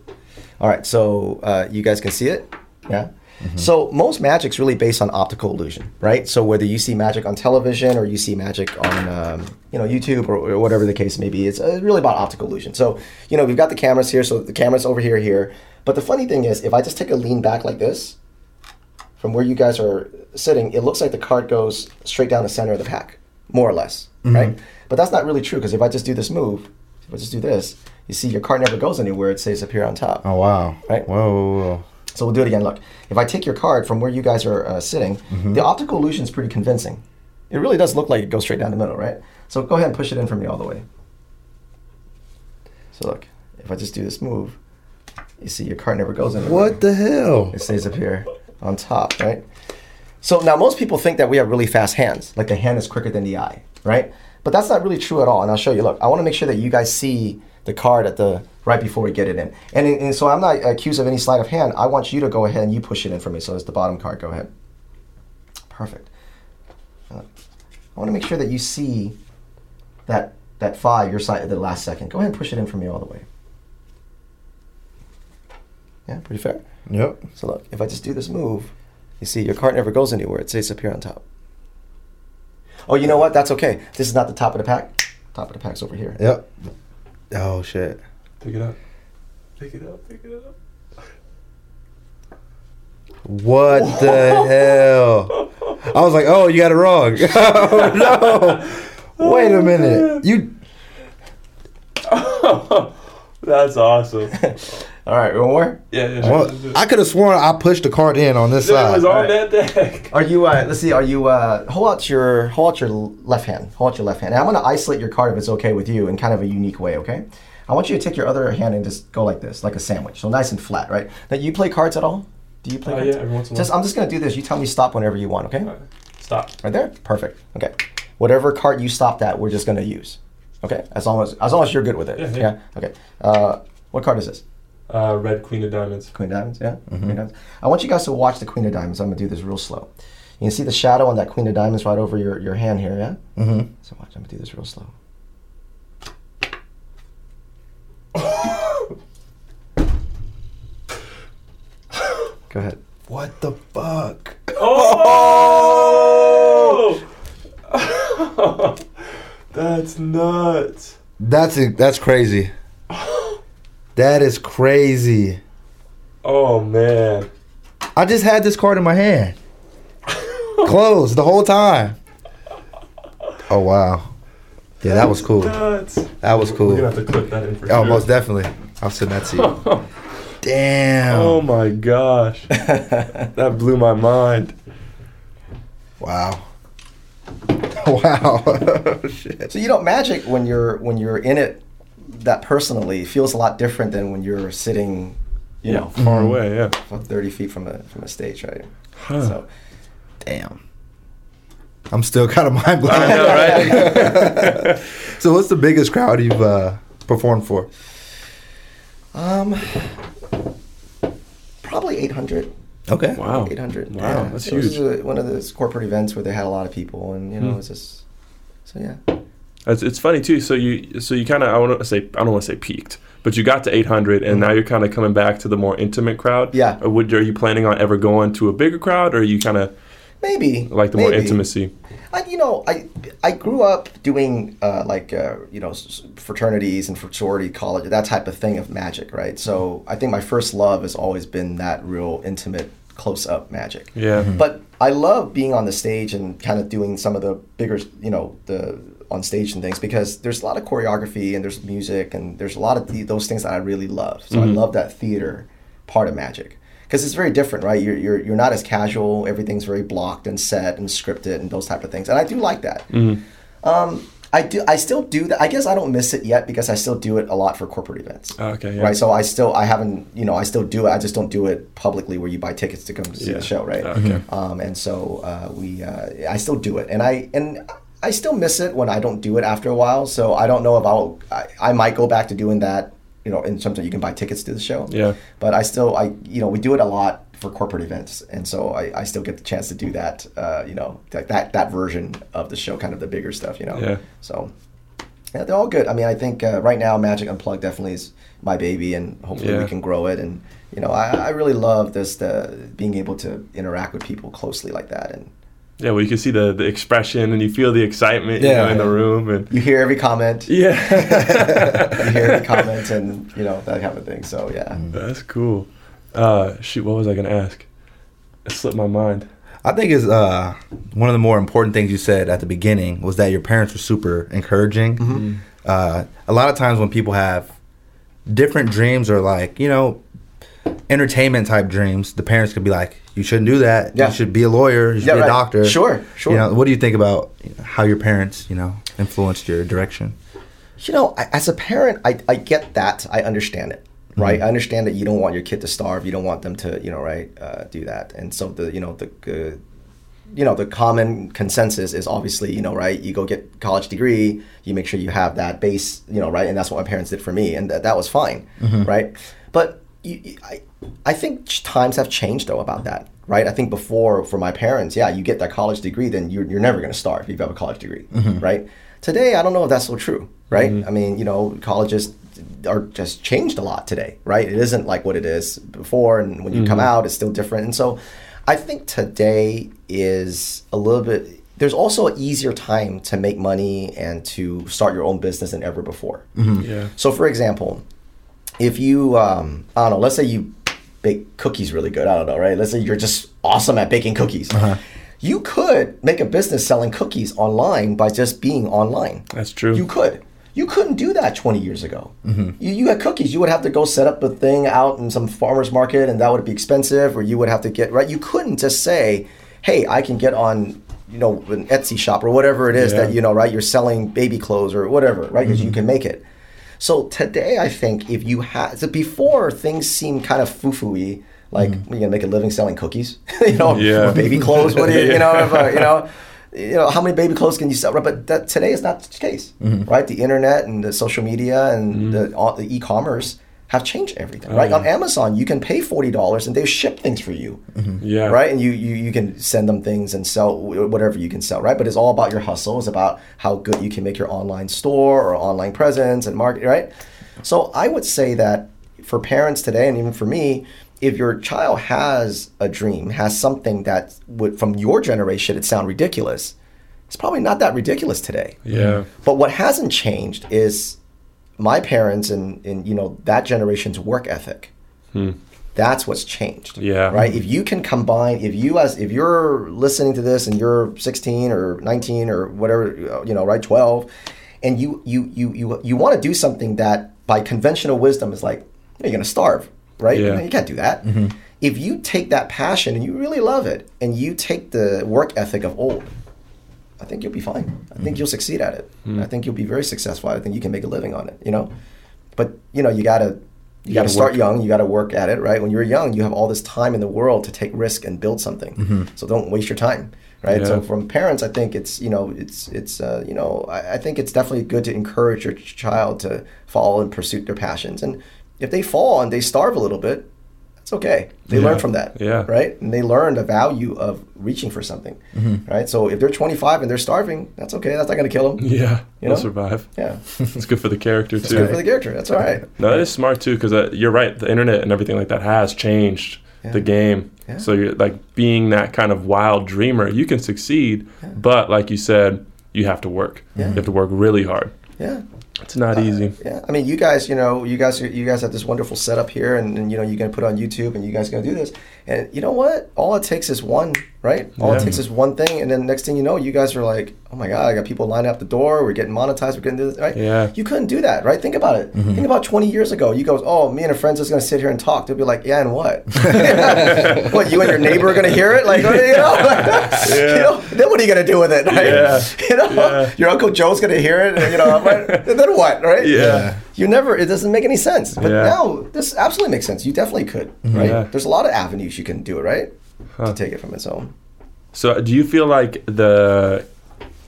All right, so uh, you guys can see it. Yeah. So most magic's really based on optical illusion, right? So whether you see magic on television or you see magic on um, you know YouTube or, or whatever the case may be, it's uh, really about optical illusion. So you know we've got the cameras here, so the cameras over here, here. But the funny thing is, if I just take a lean back like this, from where you guys are sitting, it looks like the card goes straight down the center of the pack, more or less, right? But that's not really true because if I just do this move, if I just do this, you see your card never goes anywhere; it stays up here on top. Oh wow. Right. Whoa. whoa, whoa. So we'll do it again. Look, if I take your card from where you guys are uh, sitting, the optical illusion is pretty convincing. It really does look like it goes straight down the middle, right? So go ahead and push it in for me all the way. So look, if I just do this move, you see your card never goes in. What the hell? It stays up here on top, right? So now most people think that we have really fast hands, like the hand is quicker than the eye, right? But that's not really true at all. And I'll show you. Look, I want to make sure that you guys see the card at the right before we get it in. And, and so I'm not accused of any sleight of hand. I want you to go ahead and you push it in for me. So it's the bottom card. Go ahead. Perfect. Uh, I want to make sure that you see that that five, your side at the last second. Go ahead and push it in for me all the way. Yeah, pretty fair. Yep. So look, if I just do this move, you see your card never goes anywhere. It stays up here on top. Oh, you know what? That's okay. This is not the top of the pack. Top of the pack's over here. Yep. Oh shit. Pick it up. Pick it up. Pick it up. What the hell? I was like, oh, you got it wrong. oh no. Wait a minute. You. That's awesome. All right, one more. Yeah, yeah. Well, I could have sworn I pushed the card in on this it side. was on that deck. Are you? Uh, let's see. Are you? Uh, hold out your hold out your left hand. Hold out your left hand. And I'm going to isolate your card if it's okay with you in kind of a unique way. Okay. I want you to take your other hand and just go like this, like a sandwich. So nice and flat, right? That you play cards at all? Do you play Uh, cards? yeah, every once in a Just, while. I'm just going to do this. You tell me stop whenever you want. Okay. Right. Stop. Right there? Perfect. Okay. Whatever card you stopped at, we're just going to use. Okay? As long as as long as you're good with it. Yeah, Yeah. yeah. Okay. Uh, what card is this? Uh, red queen of diamonds. Queen of Diamonds, yeah. Queen of Diamonds. I want you guys to watch the Queen of Diamonds. I'm going to do this real slow. You can see the shadow on that Queen of Diamonds right over your, your hand here, yeah? Mm-hmm. So watch, I'm going to do this real slow. Go ahead. What the fuck? Oh! That's nuts. That's that's crazy. That is crazy. Oh man. I just had this card in my hand, closed the whole time. Oh wow. Yeah, that was cool. Nuts. That was We're cool. gonna have to clip that in for Oh, sure. most definitely. I'll send that to you. Damn. Oh my gosh. that blew my mind. Wow. Wow. Shit. So you know, magic when you're when you're in it that personally feels a lot different than when you're sitting, you know, Far mm-hmm. away, yeah. 30 feet from a from a stage, right? Huh. So Damn. I'm still kind of mind blown. I know, right? so, what's the biggest crowd you've uh, performed for? um probably 800. Okay. wow. 800. Wow, yeah. that's It was huge. A- one of those corporate events where they had a lot of people and you know, it's just so yeah. It's, it's funny too. So you so you kind of I want to say I don't want to say peaked, but you got to 800, and now you're kind of coming back to the more intimate crowd. Mm-hmm. Yeah. Or would are you planning on ever going to a bigger crowd, or are you kind of Maybe like the more intimacy? I, you know, I I grew up doing uh, like uh, you know fraternities and fraternity college, that type of thing of magic, right? So I think my first love has always been that real intimate, close up magic. Yeah. But I love being on the stage and kind of doing some of the bigger, you know, the on stage and things because there's a lot of choreography and there's music and there's a lot of the, those things that I really love. So I love that theater part of magic because it's very different, right? You're, you're you're not as casual. Everything's very blocked and set and scripted and those type of things, and I do like that. Um, I do. I still do that. I guess I don't miss it yet because I still do it a lot for corporate events. Okay. Yeah. Right, so I still I haven't you know I still do it. I just don't do it publicly where you buy tickets to come to see Yeah. the show, right? Okay. Um, and so uh, we uh, I still do it, and I and I still miss it when I don't do it after a while. So I don't know if I'll I, I might go back to doing that. You know, in of you can buy tickets to the show. Yeah. But I still I you know we do it a lot for corporate events, and so I, I still get the chance to do that. Uh, you know, like that that version of the show, kind of the bigger stuff. You know. Yeah. So. Yeah, they're all good. I mean, I think uh, right now Magic Unplugged definitely is my baby, and hopefully Yeah. we can grow it. And you know, I, I really love this the being able to interact with people closely like that, and Yeah. Well, you can see the the expression, and you feel the excitement. you Yeah. know, in the room, and you hear every comment, yeah. you hear every comment, and you know that kind of thing. So yeah, That's cool. Uh, shoot, what was I gonna ask? It slipped my mind. I think is uh, one of the more important things you said at the beginning was that your parents were super encouraging. Uh, a lot of times when people have different dreams or like you know entertainment type dreams, the parents could be like, "You shouldn't do that. Yeah. You should be a lawyer. You should Yeah, be a right. doctor." Sure, sure. You know, what do you think about how your parents, you know, influenced your direction? you know, I, as a parent, I, I get that. I understand it, right? I understand that you don't want your kid to starve. You don't want them to, you know, right, uh, do that. And so the, you know, the, uh, you know, the common consensus is obviously, you know, right, you go get college degree, you make sure you have that base, you know, right, and that's what my parents did for me, and th- that was fine, right? But you, you- I, I think times have changed though about that, right? I think before for my parents, yeah, you get that college degree, then you're, you're never going to starve if you have a college degree, mm-hmm. right? Today, I don't know if that's so true, right? Mm-hmm. I mean, you know, colleges are just changed a lot today, right? It isn't like what it is before, and when you come mm-hmm. out, it's still different. And so, I think today is a little bit. There's also an easier time to make money and to start your own business than ever before. Yeah. So, for example, if you, um, I don't know, let's say you bake cookies really good. I don't know, right? Let's say you're just awesome at baking cookies. Uh-huh. You could make a business selling cookies online by just being online. That's true. You could. You couldn't do that 20 years ago. Mm-hmm. You, you had cookies. You would have to go set up a thing out in some farmer's market and that would be expensive, or you would have to get, right? You couldn't just say, hey, I can get on, you know, an Etsy shop or whatever it is Yeah. that, you know, right? You're selling baby clothes or whatever, right? Because you mm-hmm. can make it. So today, I think if you had, so before things seemed kind of foo-foo-y, Like, Mm-hmm. you gonna make a living selling cookies? you know, Yeah. baby clothes. What do you, you know, if, uh, you know, you know, how many baby clothes can you sell? Right, But that today is not the case, Mm-hmm. right? The internet and the social media and the, all, the e-commerce have changed everything, oh, right? yeah. On Amazon, you can pay forty dollars and they ship things for you, mm-hmm. Yeah. right? And you, you you can send them things and sell whatever you can sell, right? But it's all about your hustle. It's about how good you can make your online store or online presence and market, right? So I would say that for parents today, and even for me, if your child has a dream, has something that would from your generation, it sound ridiculous. It's probably not that ridiculous today. Yeah. But what hasn't changed is my parents and, and you know that generation's work ethic. That's what's changed. Hmm. Yeah. Right. If you can combine, if you as if you're listening to this and you're 16 or 19 or whatever, you know, right, 12, and you you you you you want to do something that by conventional wisdom is like you're gonna starve, right? Yeah. You can't do that. If you take that passion and you really love it, and you take the work ethic of old, I think you'll be fine. I think mm-hmm. you'll succeed at it. Mm-hmm. I think you'll be very successful. I think you can make a living on it. You know, but you know you gotta you, gotta, gotta start young. You gotta work at it, right? When you're young, you have all this time in the world to take risk and build something. Mm-hmm. So don't waste your time, right? So from parents, I think it's you know it's it's uh, you know I, I think it's definitely good to encourage your child to follow and pursue their passions. And if they fall and they starve a little bit, that's okay. They Yeah. learn from that, Yeah. right? And they learn the value of reaching for something, Mm-hmm. right? So if they're 25 and they're starving, that's okay. That's not going to kill them. Yeah. You They'll know? survive. Yeah, It's good for the character it's too. good for the character. That's all right. No, that is smart too, because uh, you're right. The internet and everything like that has changed the game. Yeah. So you're like being that kind of wild dreamer. You can succeed, but like you said, you have to work. Yeah. You have to work really hard. Yeah. It's not uh, easy. Yeah, I mean, you guys, you know, you guys, you guys have this wonderful setup here, and, and you know, you're gonna put on YouTube, and you guys gonna do this, and you know what? All it takes is one, right? All it takes is one thing, and then next thing you know, you guys are like, oh my god, I got people lining up the door, we're getting monetized, we're getting this, right? Yeah. You couldn't do that, right? Think about it. Mm-hmm. Think about 20 years ago. You go, oh, me and a friend's just gonna sit here and talk. They'll be like, yeah, and what? what? You and your neighbor are gonna hear it, like, you know? you know? Then what are you gonna do with it, right? Yeah. You know, Yeah. your uncle Joe's gonna hear it, and, you know, right? and then what, right? Yeah. You never. It doesn't make any sense. But Yeah. now this absolutely makes sense. You definitely could, right? Yeah. There's a lot of avenues you can do it, right? To take it from its own. So do you feel like the,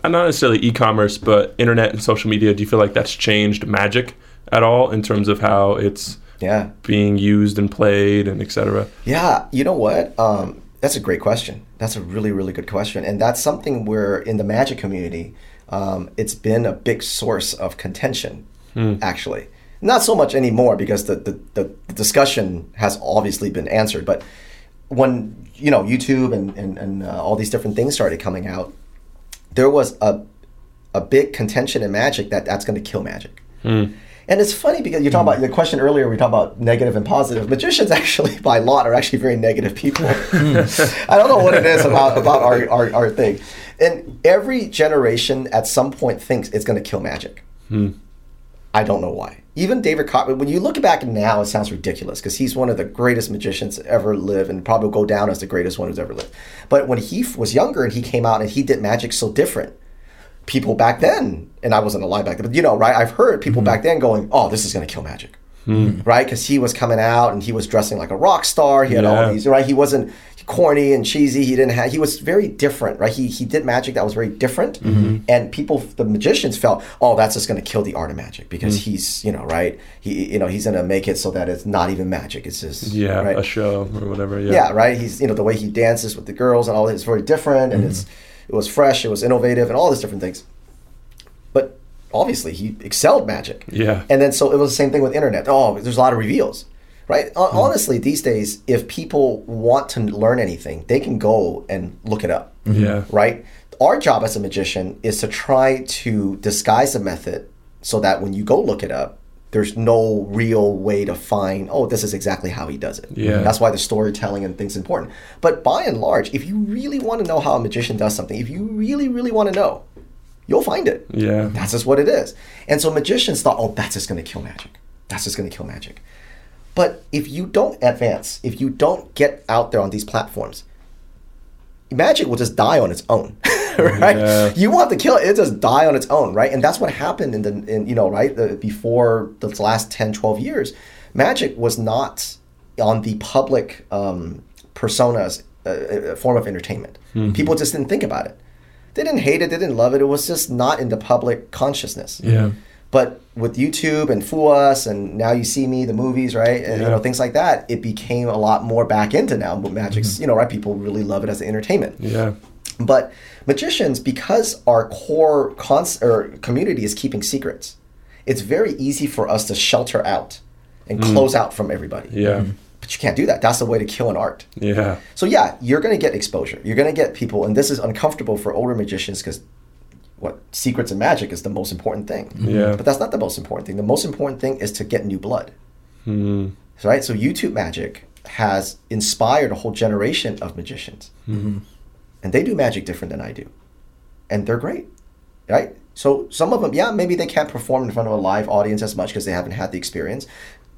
uh, not necessarily e-commerce, but internet and social media? Do you feel like that's changed magic at all in terms of how it's Yeah. being used and played and etc. Yeah. You know what? Um, that's a great question. That's a really, really good question, and that's something where in the magic community, um, it's been a big source of contention. Hmm. Actually, not so much anymore because the, the the discussion has obviously been answered. But when you know YouTube and and, and uh, all these different things started coming out, there was a a big contention in magic that that's going to kill magic. Hmm. And it's funny because you're talking hmm. about the question earlier. We talked about negative and positive. Magicians actually, by lot, are actually very negative people. I don't know what it is about about our, our, our thing. And every generation at some point thinks it's going to kill magic. I don't know why. Even David Cotton, when you look back now, it sounds ridiculous because he's one of the greatest magicians to ever live and probably will go down as the greatest one who's ever lived. But when he was younger and he came out and he did magic so different, people back then, and I wasn't alive back then, but you know, right? I've heard people mm-hmm. back then going, "Oh, this is going to kill magic," hmm. right? Because he was coming out and he was dressing like a rock star. He had Yeah. all these, right? He wasn't corny and cheesy. He didn't have. He was very different, right? He he did magic that was very different, mm-hmm. and people, the magicians felt, "Oh, that's just going to kill the art of magic because mm. he's, you know, right? He, you know, he's going to make it so that it's not even magic. It's just, Yeah, right? a show or whatever. Yeah. yeah, right. He's you know the way he dances with the girls and all that is very different, and mm-hmm. it's it was fresh, it was innovative, and all these different things. But obviously, he excelled magic. Yeah. And then so it was the same thing with internet. Oh, there's a lot of reveals, right? Hon- hmm. Honestly, these days, if people want to learn anything, they can go and look it up. Mm-hmm. Yeah. Right. Our job as a magician is to try to disguise a method so that when you go look it up, there's no real way to find, oh, this is exactly how he does it. Yeah. That's why the storytelling and things important. But by and large, if you really want to know how a magician does something, if you really, really want to know, you'll find it. Yeah. That's just what it is. And so magicians thought, oh, that's just going to kill magic. That's just going to kill magic. But if you don't advance, if you don't get out there on these platforms, magic will just die on its own, right? Yeah. You want to kill it, it just die on its own, right? And that's what happened in the, in, you know, right? The, before the last 10, 12 years, magic was not on the public um, personas uh, a form of entertainment. People just didn't think about it. They didn't hate it. They didn't love it. It was just not in the public consciousness. Yeah. But with YouTube and Fool Us and Now You See Me, the movies, right, and you know things like that, it became a lot more back into now. But Magic's, mm-hmm. you know, right? People really love it as entertainment. Yeah. But magicians, because our core cons- or community is keeping secrets, it's very easy for us to shelter out and mm. close out from everybody. Yeah. Mm-hmm. But you can't do that. That's the way to kill an art. Yeah. So yeah, you're going to get exposure. You're going to get people, and this is uncomfortable for older magicians because what secrets and magic is the most important thing. Yeah. But that's not the most important thing. The most important thing is to get new blood. Mm. Right. So YouTube magic has inspired a whole generation of magicians, and they do magic different than I do, and they're great. Right. So some of them, yeah, maybe they can't perform in front of a live audience as much because they haven't had the experience.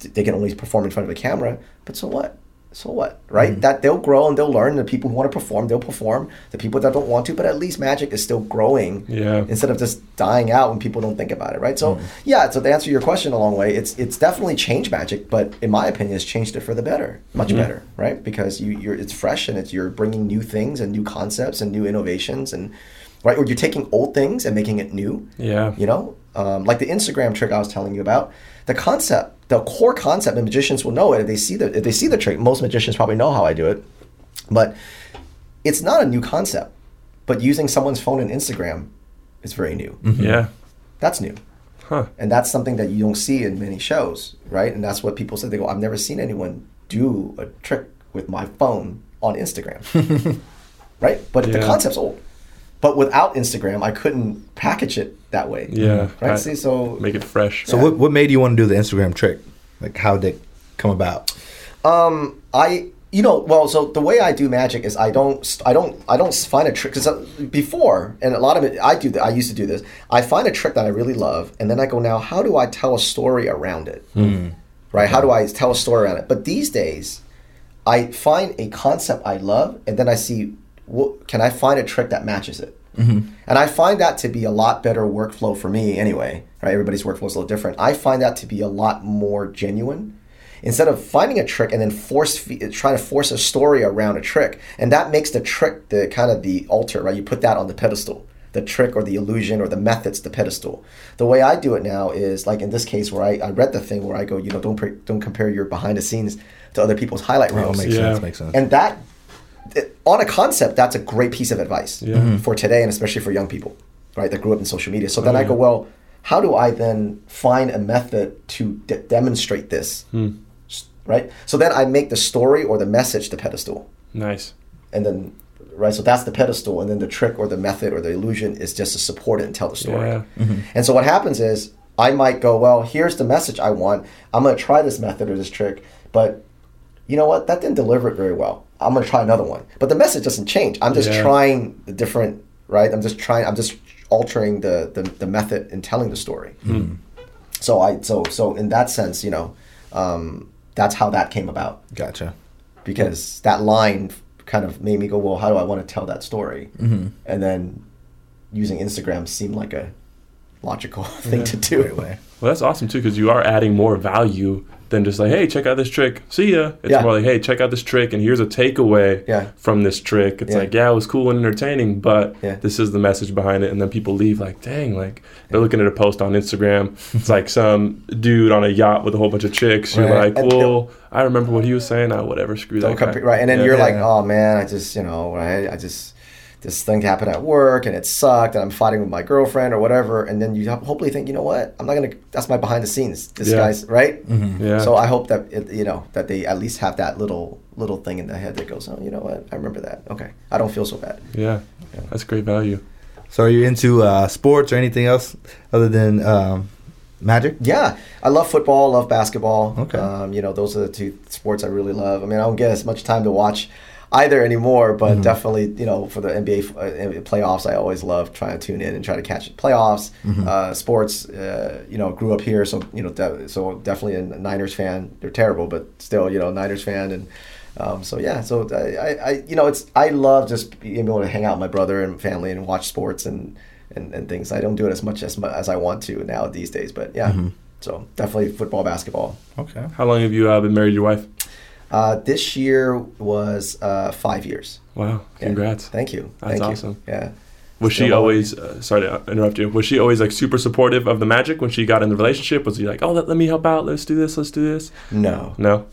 They can only perform in front of a camera. But so what? So what? Right? Mm-hmm. That they'll grow and they'll learn. The people who want to perform, they'll perform. The people that don't want to, but at least magic is still growing Yeah. instead of just dying out when people don't think about it, right? So mm-hmm. yeah, so to answer your question a long way, it's it's definitely changed magic, but in my opinion, it's changed it for the better, much mm-hmm. better, right? Because you you're it's fresh and it's you're bringing new things and new concepts and new innovations and right, or you're taking old things and making it new. Yeah. You know, um, like the Instagram trick I was telling you about. The concept, the core concept, and magicians will know it if they see the if they see the trick. Most magicians probably know how I do it, but it's not a new concept. But using someone's phone and Instagram is very new. Mm-hmm. Yeah. That's new. Huh. And that's something that you don't see in many shows, right? And that's what people say. They go, I've never seen anyone do a trick with my phone on Instagram. right? But the concept's old. But without Instagram, I couldn't package it that way. Yeah. Mm-hmm. Right? I- See, so Make it fresh. So Yeah. what what made you want to do the Instagram trick? Like how did it come about? Um, I you know well so the way I do magic is I don't I don't I don't find a trick because uh, before and a lot of it I do that I used to do this I find a trick that I really love and then I go now how do I tell a story around it hmm. right how do I tell a story around it but these days I find a concept I love and then I see what can I find a trick that matches it? Mm-hmm. And I find that to be a lot better workflow for me anyway right? Everybody's workflow is a little different. I find that to be a lot more genuine. Instead of finding a trick and then force trying to force a story around a trick and that makes the trick the kind of the altar right? You put that on the pedestal. The trick or the illusion or the methods the pedestal. The way i do it now is like in this case where i, I read the thing where i go you know don't pre- don't compare your behind the scenes to other people's highlight Oh, makes Yeah. sense. Makes sense. and that on a concept that's a great piece of advice Yeah. Mm-hmm. for today and especially for young people right that grew up in social media so then Oh, i mm-hmm. go well how do i then find a method to de- demonstrate this Hmm. Right so then i make the story or the message the pedestal Nice. and then right so that's the pedestal and then the trick or the method or the illusion is just to support it and tell the story Yeah. Mm-hmm. and so what happens is I might go, well, here's the message I want. I'm going to try this method or this trick, but you know what? That didn't deliver it very well. I'm going to try another one. But the message doesn't change. I'm just Yeah. trying the different, right? I'm just trying. I'm just altering the the, the method in telling the story. So I so so in that sense, you know, um, that's how that came about Gotcha. because that line kind of made me go, well, how do I want to tell that story? Mm-hmm. And then using Instagram seemed like a logical thing to do. Anyway. Well, that's awesome too because you are adding more value than just like, hey, check out this trick. See ya. It's Yeah. more like, hey, check out this trick, and here's a takeaway Yeah. from this trick. It's Yeah. like, yeah, it was cool and entertaining, but Yeah. this is the message behind it. And then people leave like, dang, like they're looking at a post on Instagram. it's like some dude on a yacht with a whole bunch of chicks. You're Right. like, And well, I remember what he was saying. Ah, whatever, screw Don't that guy. right? And then Yeah. you're like, Yeah. oh man, I just, you know, right? I just, this thing happened at work and it sucked and I'm fighting with my girlfriend or whatever. And then you hopefully think, you know what? I'm not going to, that's my behind the scenes. This Yeah. guy's, right? yeah. So I hope that, it, you know, that they at least have that little, little thing in their head that goes, oh, you know what? I remember that. Okay. I don't feel so bad. yeah, that's great value. So are you into uh, sports or anything else other than um, magic? Yeah, I love football, love basketball. Okay. Um, you know, those are the two sports I really love. I mean, I don't get as much time to watch either anymore, but Mm-hmm. definitely, you know, for the NBA uh, playoffs, I always love trying to tune in and try to catch the playoffs. Mm-hmm. Uh, sports, uh, you know, grew up here, so you know, de- so definitely a Niners fan. They're terrible, but still, you know, Niners fan and. Um, so yeah, so I, I, I, you know, it's I love just being able to hang out with my brother and family and watch sports and, and, and things. I don't do it as much as mu- as I want to now these days, but yeah. Mm-hmm. So definitely football, basketball. Okay. How long have you uh, been married to your wife? Uh, this year was uh, five years. Wow. Yeah. Congrats. Thank you. That's Thank awesome. You. Yeah. Was she always uh, sorry to interrupt you? Was she always like super supportive of the magic when she got in the relationship? Was he like, "Oh, let, let me help out. Let's do this. Let's do this." No. No.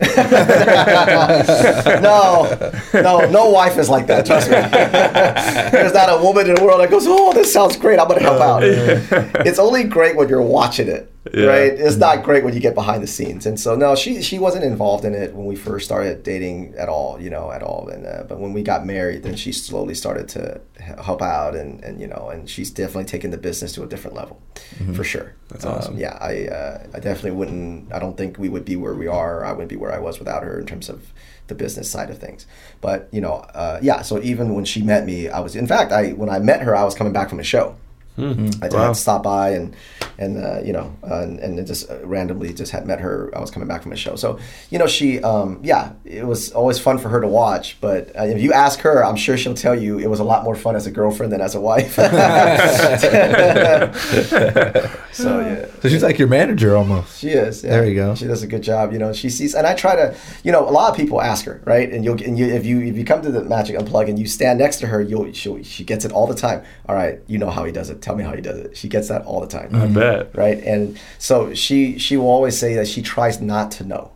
no, no, no wife is like that. Trust me. There's not a woman in the world that goes, "Oh, this sounds great. I'm gonna help out." it's only great when you're watching it, Yeah. right? It's not great when you get behind the scenes. And so, no, she she wasn't involved in it when we first started dating at all, you know, at all. And uh, but when we got married, then she slowly started to help out, and and you know, and she's definitely taken the business to a different level, for sure. That's awesome. yeah, I uh, I definitely wouldn't. I don't think we would be where we are. I wouldn't be where I was without her in terms of the business side of things. But you know, uh, yeah. So even when she met me, I was in fact, I when I met her, I was coming back from a show. I Wow. had to stop by and and uh, you know uh, and, and just uh, randomly just had met her. I was coming back from a show, so you know she um, yeah it was always fun for her to watch. But uh, if you ask her, I'm sure she'll tell you it was a lot more fun as a girlfriend than as a wife. so yeah. So she's like your manager almost. She is. yeah. There you go. She does a good job. You know, she sees, and I try to, you know, a lot of people ask her, right? And you'll, and you, if you, if you come to the Magic Unplugged and you stand next to her, you'll, she'll, she gets it all the time. All right, you know how he does it. Tell me how he does it. She gets that all the time, I bet. right? And so she, she will always say that she tries not to know.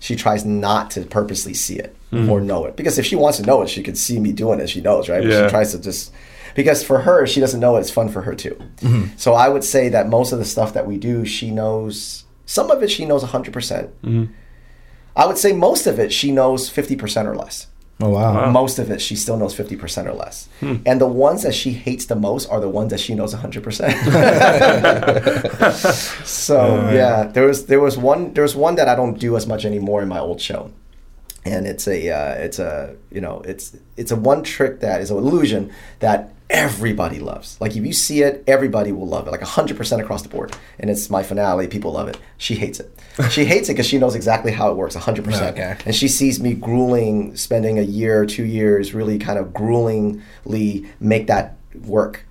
She tries not to purposely see it Hmm. or know it because if she wants to know it, she could see me doing it. She knows, right? But Yeah. She tries to just because for her, she doesn't know it. it's fun for her too. Mm-hmm. So I would say that most of the stuff that we do, she knows. Some of it she knows 100%. percent Mm-hmm. I would say most of it she knows 50% or less. Oh wow. Wow. Hmm. Most of it she still knows 50% or less. And the ones that she hates the most are the ones that she knows 100%. so, yeah, there was there was one there was one that I don't do as much anymore in my old show. And it's a uh, it's a you know it's it's a one trick that is an illusion that everybody loves. Like if you see it, everybody will love it. Like hundred percent across the board. And it's my finale. People love it. She hates it. She hates it because she knows exactly how it works. hundred percent. Okay. And she sees me grueling, spending a year, two years, really kind of gruelingly make that work.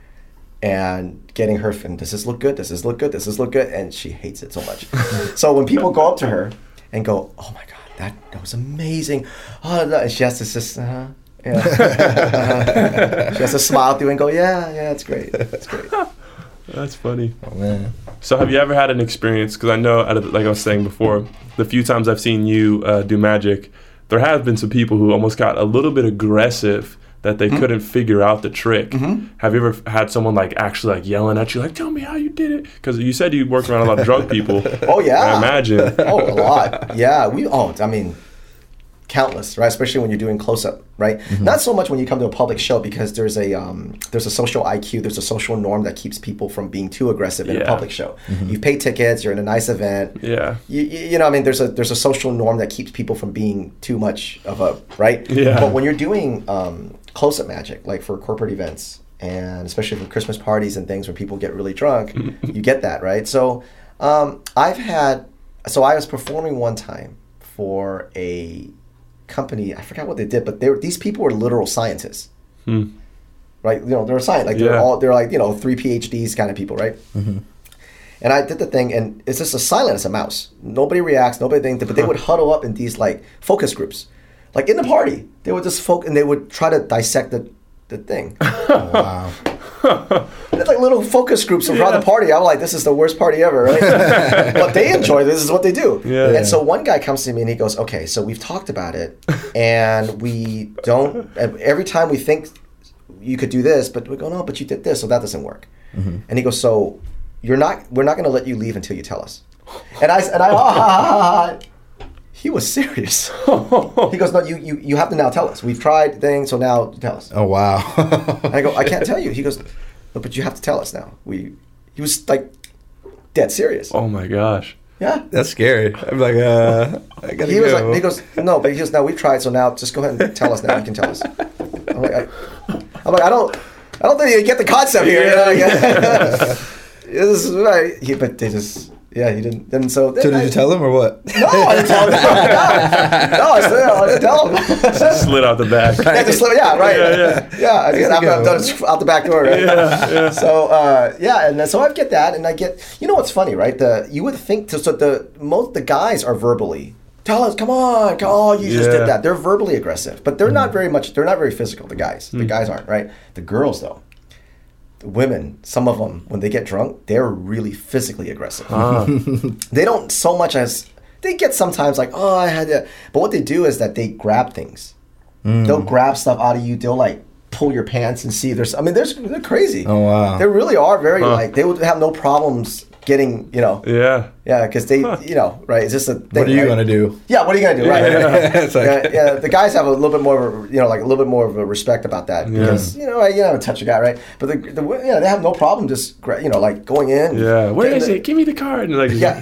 And getting her, and does this look good? Does this look good? Does this look good? And she hates it so much. so when people go up to her and go, "Oh my god, that, that was amazing," oh, no," and she has to just, uh, yeah, she has to smile through and go, "Yeah, yeah, it's great, it's great." That's funny. Oh, man. So, have you ever had an experience? Because I know, out of, like I was saying before, the few times I've seen you uh, do magic, there have been some people who almost got a little bit aggressive that Mm-hmm. they couldn't figure out the trick. Have you ever had someone like actually like yelling at you, like, "Tell me how you did it"? Because you said you worked around a lot of drug people. Oh yeah, I imagine. oh, a lot. Yeah, we. Oh, I mean, countless, right? Especially when you're doing close up, right? Not so much when you come to a public show because there's a um, there's a social IQ, there's a social norm that keeps people from being too aggressive in a public show. You pay tickets, you're in a nice event. Yeah. You, you you know, I mean, there's a there's a social norm that keeps people from being too much of a right. Yeah. But when you're doing um, close up magic, like for corporate events, and especially for Christmas parties and things where people get really drunk, you get that right. So um, I've had so I was performing one time for a company. I forgot what they did, but they were, these people were literal scientists. Right, you know, they're a science like they're Yeah. all they're like you know three PhDs kind of people, right? Mm-hmm. And I did the thing, and it's just as silent as a mouse. Nobody reacts, nobody thinks, but they would huddle up in these like focus groups, like in the party. They would just focus, and they would try to dissect the, the thing. Oh, wow. It's like little focus groups around the party. I'm like, this is the worst party ever, right? but they enjoy this. is what they do. Yeah. And so one guy comes to me and he goes, okay, so we've talked about it, and we don't. Every time we think you could do this, but we go, no, but you did this, so that doesn't work. And he goes, so you're not. We're not going to let you leave until you tell us. And I and I. ah. He was serious. he goes, no, you, you you have to now tell us. We've tried things, so now tell us. Oh wow. I go, I can't tell you. He goes, no, but you have to tell us now. We, he was like, dead serious. Oh my gosh. Yeah. That's scary. I'm like, uh, I gotta He was go. like, he goes, no, but he goes, no, we've tried, so now just go ahead and tell us now. You can tell us. I'm like, I, I'm like, I don't, I don't think you get the concept here. You know, this is right. He, but they just, yeah, he didn't. And so, so did you tell him or what? No, I didn't tell him. No, no I, said, I didn't tell him. Slid out the back. Yeah, just, yeah, right. Yeah, yeah. Yeah, I There after I'm go. done out the back door, right? Yeah, yeah. So uh, yeah, and then, so I get that, and I get you know what's funny, right? The you would think to, so the most the guys are verbally tell us, come on, come on, you just did that. They're verbally aggressive, but they're not very much. They're not very physical. The guys, the guys aren't right. The girls though, the women, some of them when they get drunk, they're really physically aggressive. Ah, They don't so much as they get sometimes like, oh, I had to. But what they do is that they grab things. They'll grab stuff out of you. They'll like pull your pants and see. There's, I mean, there's they're crazy. Oh, wow. They really are very Huh. like they would have no problems getting you know yeah. yeah because they you know right it's just a thing, What are you right? gonna do? yeah what are you gonna do right It's like- yeah, yeah, the guys have a little bit more, of a, you know, like a little bit more of a respect about that yeah. because you know, I, you know, touch a guy, right? But the, the you know, they have no problem just, you know, like going in. Yeah. Where is the- it? Give me the card. And like, Yeah,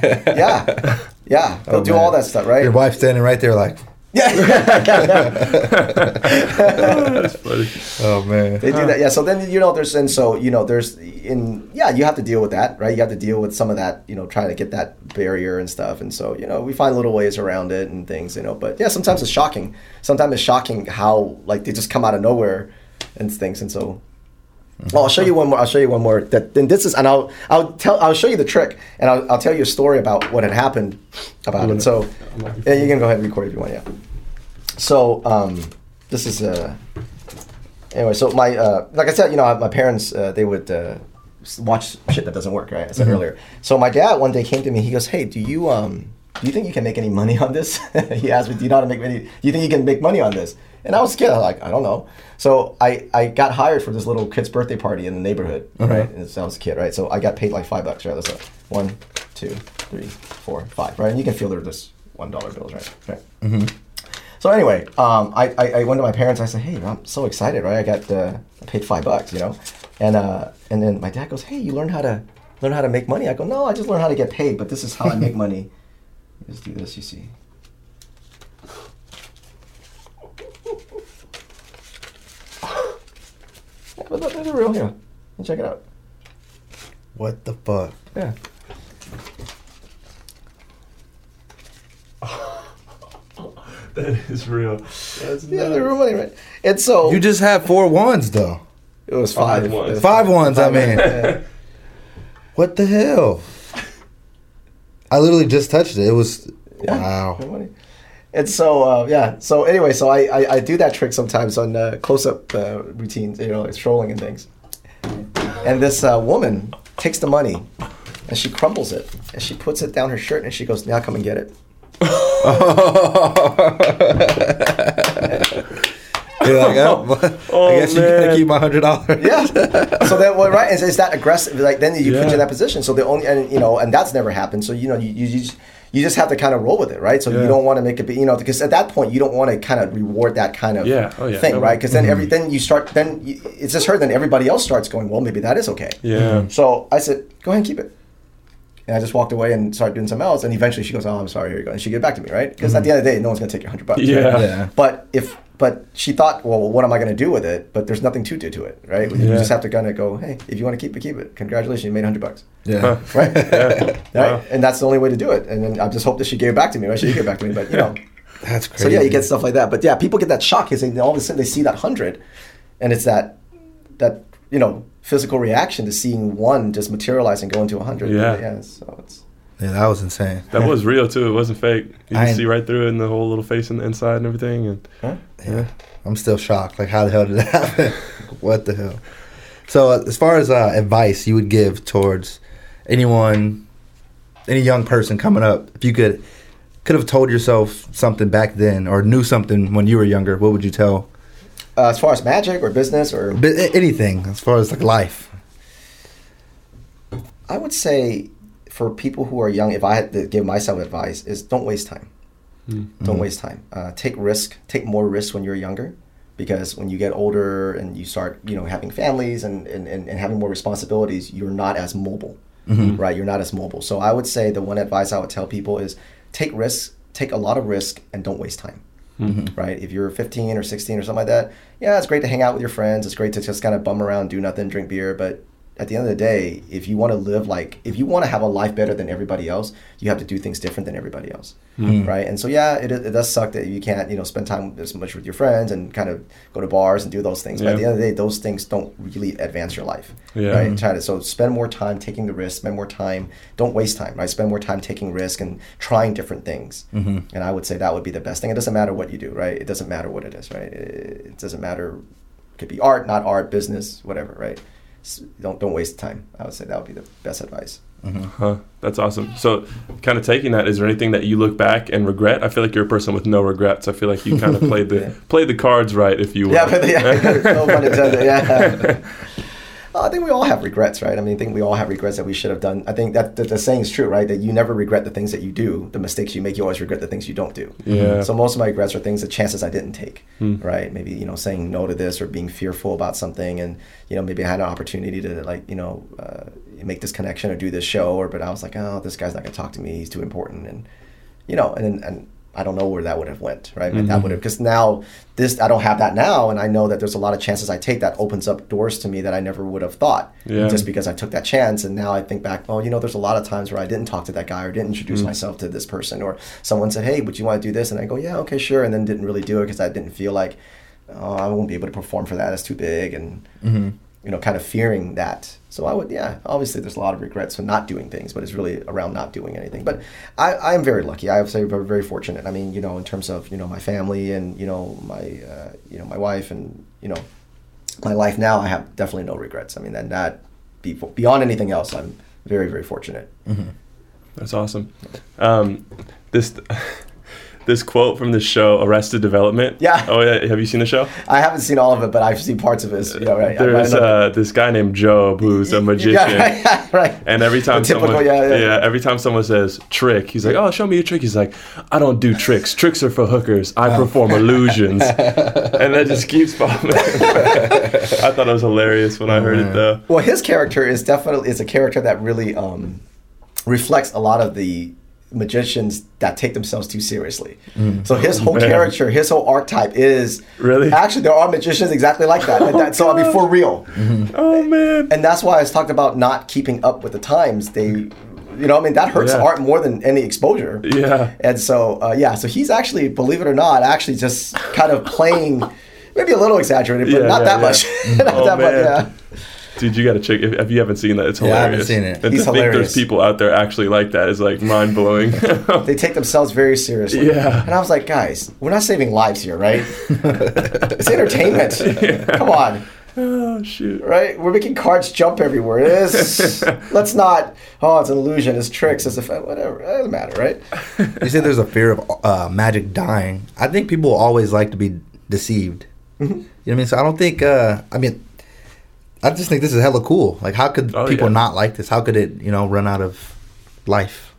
yeah, yeah. They'll Oh, do man. all that stuff, right? Your wife standing right there, like, Yeah, That's funny. oh man. they do that. Yeah. So then you know, there's and so you know, there's in yeah, you have to deal with that, right? You have to deal with some of that, you know, trying to get that barrier and stuff. And so you know, we find little ways around it and things, you know. But yeah, sometimes it's shocking. Sometimes it's shocking how like they just come out of nowhere and things. And so Oh, I'll show you one more. I'll show you one more. That then this is, and I'll I'll tell I'll show you the trick, and I'll, I'll tell you a story about what had happened about it. So, yeah, you can go ahead and record if you want. Yeah. So um, this is uh, anyway. So my uh, like I said, you know, my parents uh, they would uh, watch shit that doesn't work. Right, I said earlier. So my dad one day came to me. He goes, "Hey, do you um do you think you can make any money on this?" he asked me, "Do you know how to make money? Do you think you can make money on this?" And I was scared. I was like, I don't know. So I, I got hired for this little kid's birthday party in the neighborhood, right? And so I was a kid, right? So I got paid like five bucks, right? That's like one, two, three, four, five, right? And you can feel they're just one dollar bills, right? Right. Mm-hmm. So anyway, um, I, I, I went to my parents. I said, "Hey, I'm so excited, right? I got uh, I paid five bucks, you know." And uh, and then my dad goes, "Hey, you learned how to learn how to make money?" I go, "No, I just learned how to get paid, but this is how I make money." Just do this, you see. Yeah, but look, they're real here. Check it out. What the fuck? Yeah. That is real. That's Yeah, they're real money, right? And so You just had four ones though. it was five. Five ones. It was Five ones, I mean. Yeah. What the hell? I literally just touched it. It was Yeah. wow. Real money. And so uh, yeah, so anyway, so I, I, I do that trick sometimes on uh, close-up uh, routines, you know, like strolling and things. And this uh, woman takes the money and she crumbles it and she puts it down her shirt and she goes, "Now come and get it." You're like, oh, Oh, I guess you gotta man. keep my hundred dollars. Yeah. so then, well, right, is, is that aggressive? Like then you put you in that position. So the only, and you know, and that's never happened. So you know, you you, you just you just have to kind of roll with it, right? So you don't want to make it, be, you know, because at that point you don't want to kind of reward that kind of Yeah. Oh, yeah. thing, No, right? Because then Mm-hmm. every then you start then you, it's just her. Then everybody else starts going, well, maybe that is okay. Yeah. So I said, go ahead and keep it. And I just walked away and started doing something else. And eventually she goes, oh, I'm sorry, here you go. And she get back to me, right? Because at the end of the day, no one's going to take your hundred bucks. right? Yeah. Yeah. But if but she thought, well, what am I going to do with it? But there's nothing to do to it, right? You Yeah. just have to kind of go, hey, if you want to keep it, keep it. Congratulations, you made hundred bucks, Yeah. right? Yeah. right? Wow. And that's the only way to do it. And then I just hope that she gave it back to me, right? She did give it back to me, but you know. That's crazy. So yeah, you get stuff like that. But yeah, people get that shock because they, all of a sudden they see that hundred, and it's that that you know physical reaction to seeing one just materialize and go into a hundred. Yeah. yeah. So it's Yeah, that was insane. That was real too. It wasn't fake. You I- can see right through it and the whole little face in the inside and everything. And huh? Yeah. I'm still shocked. Like, how the hell did that happen? what the hell? So, uh, as far as uh, advice you would give towards anyone, any young person coming up, if you could could have told yourself something back then or knew something when you were younger, what would you tell? Uh, as far as magic or business or But anything as far as like life. I would say for people who are young, if I had to give myself advice, is don't waste time. Hmm. Don't hmm. waste time. Uh, take risk. Take more risks when you're younger, because when you get older and you start, you know, having families and, and, and, and having more responsibilities, you're not as mobile, mm-hmm. right? You're not as mobile. So I would say the one advice I would tell people is take risks, take a lot of risk, and don't waste time. Hmm. Mm-hmm. Right? If you're 15 or 16 or something like that, yeah, it's great to hang out with your friends. It's great to just kind of bum around, do nothing, drink beer, but at the end of the day, if you want to live like, if you want to have a life better than everybody else, you have to do things different than everybody else, hmm. Hmm. right? And so, yeah, it, it does suck that you can't, you know, spend time as much with your friends and kind of go to bars and do those things. But at the end of the day, those things don't really advance your life, Yeah. right? Try to so spend more time taking the risk, spend more time, don't waste time, right? Spend more time taking risk and trying different things. Mm-hmm. And I would say that would be the best thing. It doesn't matter what you do, right? It doesn't matter what it is, right? It, it doesn't matter. It could be art, not art, business, whatever, right? S- Don't don't waste time. I would say that would be the best advice. Mm-hmm. Huh. That's awesome. So, kind of taking that, is there anything that you look back and regret? I feel like you're a person with no regrets. I feel like you kind of played the Yeah. played the cards right, if you will. Yeah, but yeah, no pun intended. Yeah. I think we all have regrets, right? I mean, I think we all have regrets that we should have done. I think that, that the saying is true, right? That you never regret the things that you do, the mistakes you make. You always regret the things you don't do. Yeah. So most of my regrets are things, the chances I didn't take, Hmm. right? Maybe you know saying no to this or being fearful about something, and you know maybe I had an opportunity to like you know uh, make this connection or do this show, or but I was like, oh, this guy's not gonna talk to me. He's too important, and you know, and and I don't know where that would have went, right? But That mm-hmm. would have because now this I don't have that now, and I know that there's a lot of chances I take that opens up doors to me that I never would have thought, Yeah. just because I took that chance. And now I think back, oh, you know, there's a lot of times where I didn't talk to that guy or didn't introduce mm. myself to this person, or someone said, hey, would you want to do this? And I go, yeah, okay, sure, and then didn't really do it because I didn't feel like, oh, I won't be able to perform for that. It's too big, and mm-hmm. You know, kind of fearing that. So I would, yeah, obviously there's a lot of regrets for not doing things, but it's really around not doing anything. But I, I am very lucky. I would say very, very fortunate. I mean, you know, in terms of, you know, my family and, you know, my, uh, you know, my wife and, you know, my life now, I have definitely no regrets. I mean, and that be, beyond anything else, I'm very, very fortunate. That's awesome. Um, this this quote from the show Arrested Development. Yeah. Oh yeah. Have you seen the show? I haven't seen all of it, but I've seen parts of it. Know, right? There's uh, this guy named Gob who's a magician. Yeah, right. And every time typical, someone, yeah, yeah. every time someone says trick, he's like, "Oh, show me your trick." He's like, "I don't do tricks. Tricks are for hookers. I Oh. perform illusions." and that just keeps popping. I thought it was hilarious when I heard it though. Well, his character is definitely is a character that really um, reflects a lot of the magicians that take themselves too seriously. So his whole Mm. Man. character, his whole archetype is Really? actually there are magicians exactly like that. and that so I mean for real, Oh man. and that's why I was talked about not keeping up with the times. They, you know, I mean that hurts Yeah. art more than any exposure. Yeah. And so, uh, yeah, so he's actually, believe it or not, actually just kind of playing, maybe a little exaggerated, but Yeah, not yeah, that yeah. much. not Oh, that much, man. yeah. Dude, you gotta check if, if you haven't seen that. It's hilarious. Yeah, I haven't seen it. And He's to think hilarious. there's people out there actually like that is like mind blowing. They take themselves very seriously. Yeah. And I was like, guys, we're not saving lives here, right? it's entertainment. Come on, oh shoot. right? We're making cards jump everywhere. It is. let's not. Oh, it's an illusion. It's tricks. It's a whatever. It doesn't matter, right? You say there's a fear of uh, magic dying. I think people always like to be deceived. Mm-hmm. You know what I mean? So I don't think. Uh, I mean, I just think this is hella cool. Like, how could Oh, people yeah. not like this? How could it, you know, run out of life?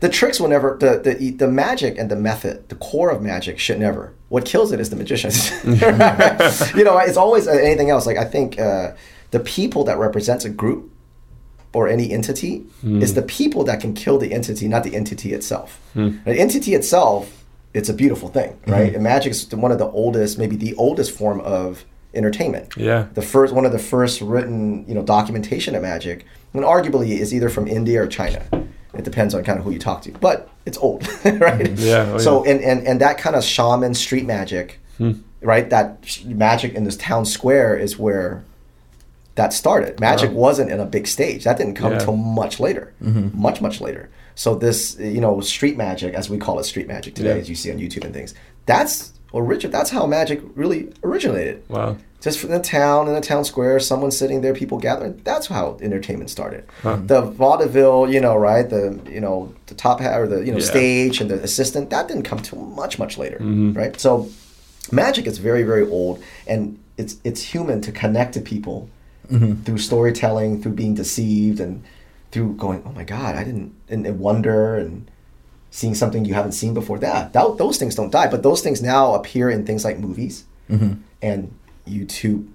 the tricks will never the, the the magic and the method the core of magic should never. What kills it is the magicians. You know it's always uh, anything else. Like i think uh, the people that represents a group or any entity is the people that can kill the entity not the entity itself. The entity itself it's a beautiful thing right? And magic is one of the oldest maybe the oldest form of entertainment. Yeah. the first one of the first written you know documentation of magic and arguably is either from india or china. It depends on kind of who you talk to but it's old right? Mm-hmm. Yeah, oh, so and, and and that kind of shaman street magic hmm. right that magic in this town square is where that started. Magic Wow. wasn't in a big stage. That didn't come Yeah. till much later. Mm-hmm. Much much later. So this you know street magic as we call it street magic today Yeah. as you see on youtube and things that's origin that's how magic really originated Wow. just from the town in the town square, someone sitting there, people gathering. That's how entertainment started. The vaudeville, you know, right? The you know the top hat or the you know Yeah. stage and the assistant that didn't come till much much later, Mm-hmm. right? So magic is very very old, and it's it's human to connect to people through storytelling, through being deceived, and through going, oh my god, I didn't, and, and wonder and seeing something you haven't seen before. That, that those things don't die, but those things now appear in things like movies mm-hmm. and YouTube,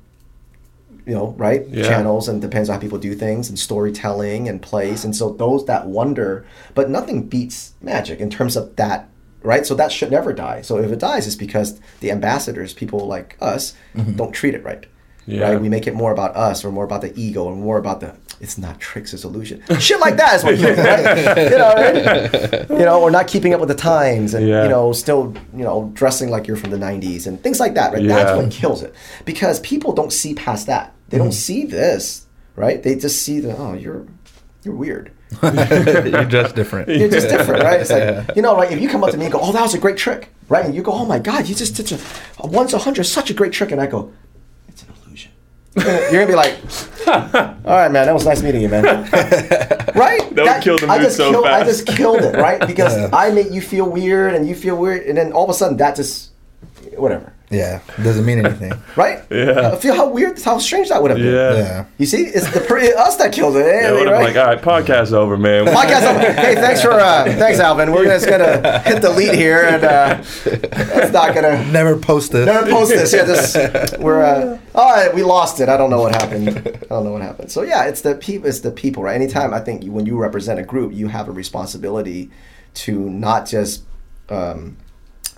you know, right Yeah. channels, and depends on how people do things and storytelling and plays, and so those that wonder, but nothing beats magic in terms of that. Right, so that should never die. So if it dies, it's because the ambassadors, people like us, mm-hmm. don't treat it right. Yeah. right? We make it more about us or more about the ego or more about the it's not tricks, it's illusion. Shit like that is what kills it, right? you know, right? You know, or not keeping up with the times and Yeah. you know, still, you know, dressing like you're from the 90s and things like that, right? That's what kills it. Because people don't see past that. They don't mm-hmm. see this, right? They just see the oh, you're you're weird. You're just different. You're just different, right? It's like you know, like if you come up to me and go, "Oh, that was a great trick," right? And you go, "Oh my God, you just did a, a once a hundred, such a great trick," and I go, "It's an illusion." You're gonna, be like, "All right, man, that was nice meeting you, man." right? That would kill the I just so killed, I just killed it, right? Because Yeah. I make you feel weird, and you feel weird, and then all of a sudden that just whatever, Yeah, doesn't mean anything. right? Yeah. I feel how weird, how strange that would have been. Yeah. Yeah. You see, it's the per- us that kills it. Yeah, eh, would have right? been like, all right, podcast over, man. Podcast over. Hey, thanks for uh, thanks, Alvin. We're just gonna hit delete here, and uh, it's not gonna Never post this. never post this. Yeah, this we're uh, oh, we lost it. I don't know what happened. I don't know what happened. So yeah, it's the people. It's the people, right? Anytime I think when you represent a group, you have a responsibility to not just um,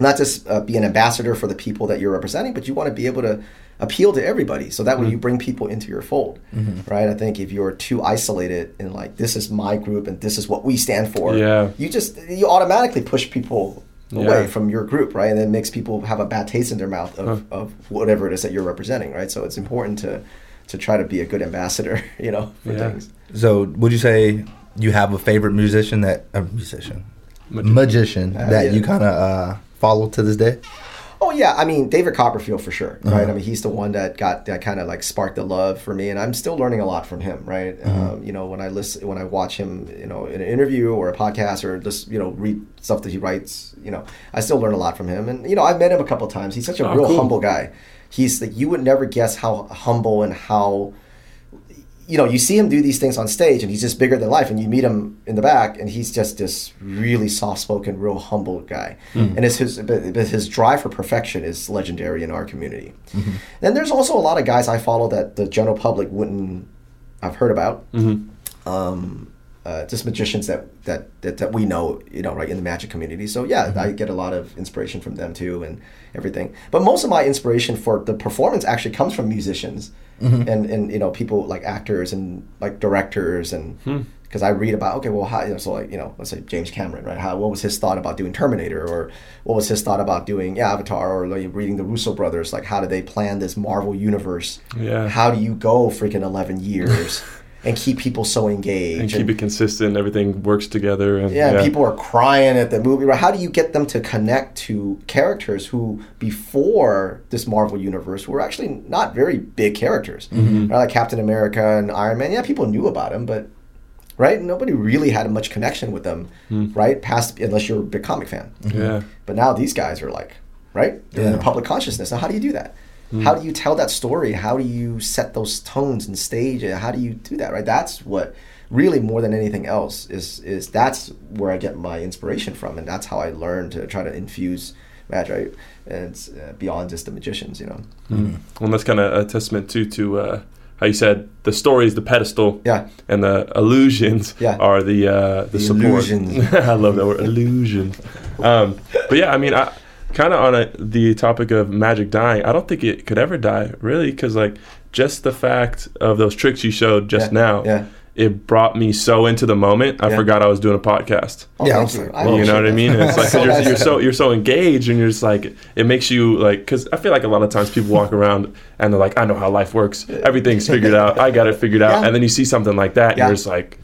not just uh, be an ambassador for the people that you're representing, but you want to be able to appeal to everybody. So that Mm-hmm. you bring people into your fold, right? I think if you're too isolated and like this is my group and this is what we stand for, Yeah. you just you automatically push people away Yeah. from your group, right? And then it makes people have a bad taste in their mouth of, of whatever it is that you're representing, right? So it's important to to try to be a good ambassador, you know, for Yeah. things. So, would you say you have a favorite musician that a musician, Magi- magician Uh, that yeah. you kind of uh, follow to this day? Oh yeah, I mean David Copperfield for sure, right? Uh-huh. I mean he's the one that got that kind of like sparked the love for me, and I'm still learning a lot from him, right? Uh-huh. Um, you know, when I listen, when I watch him, you know, in an interview or a podcast or just you know read stuff that he writes, you know, I still learn a lot from him, and you know I've met him a couple times. He's such a Oh, real cool. humble guy. He's like you would never guess how humble and how you know, you see him do these things on stage, and he's just bigger than life. And you meet him in the back, and he's just this really soft-spoken, real humble guy. Mm-hmm. And it's his, but, his drive for perfection is legendary in our community. Mm-hmm. Then there's also a lot of guys I follow that the general public wouldn't have heard about. Mm-hmm. Um, uh, just magicians that, that that that we know, you know, right in the magic community. So yeah, mm-hmm. I get a lot of inspiration from them too, and everything. But most of my inspiration for the performance actually comes from musicians mm-hmm. and and you know people like actors and like directors and hmm. because I read about okay, well, how you know, so like you know, let's say James Cameron, right? How what was his thought about doing Terminator, or what was his thought about doing yeah, Avatar, or like reading the Russo brothers, like how did they plan this Marvel universe? Yeah. How do you go freaking eleven years? And keep people so engaged. and keep it consistent. Everything works together. And Yeah, people are crying at the movie. Right? How do you get them to connect to characters who, before this Marvel universe, were actually not very big characters? Mm-hmm. Right? Like Captain America and Iron Man. Yeah, people knew about them, but right, nobody really had much connection with them, hmm. right? Past unless you're a big comic fan. Yeah. But now these guys are like, right? They're in the public consciousness. Now, how do you do that? How do you tell that story? How do you set those tones and stage it? How do you do that? Right? That's what really more than anything else is is that's where I get my inspiration from, and that's how I learn to try to infuse magic. Right? And uh, beyond just the magicians, you know. Well, that's kind of a testament too to uh, how you said the story is the pedestal. Yeah. And the illusions Yeah. are the uh, the, The support. I love that word, illusion. Um, but yeah, I mean, I kind of on a, the topic of magic dying. I don't think it could ever die, really, because like just the fact of those tricks you showed just Yeah. now, Yeah. it brought me so into the moment. I Yeah. forgot I was doing a podcast. Oh, Yeah, thank you. like, I you know appreciate what I mean? And it's like 'cause So you're, you're so you're so engaged, and you're just like it makes you like because I feel like a lot of times people walk around and they're like, I know how life works, everything's figured out, I got it figured out, Yeah. and then you see something like that, and you're just like,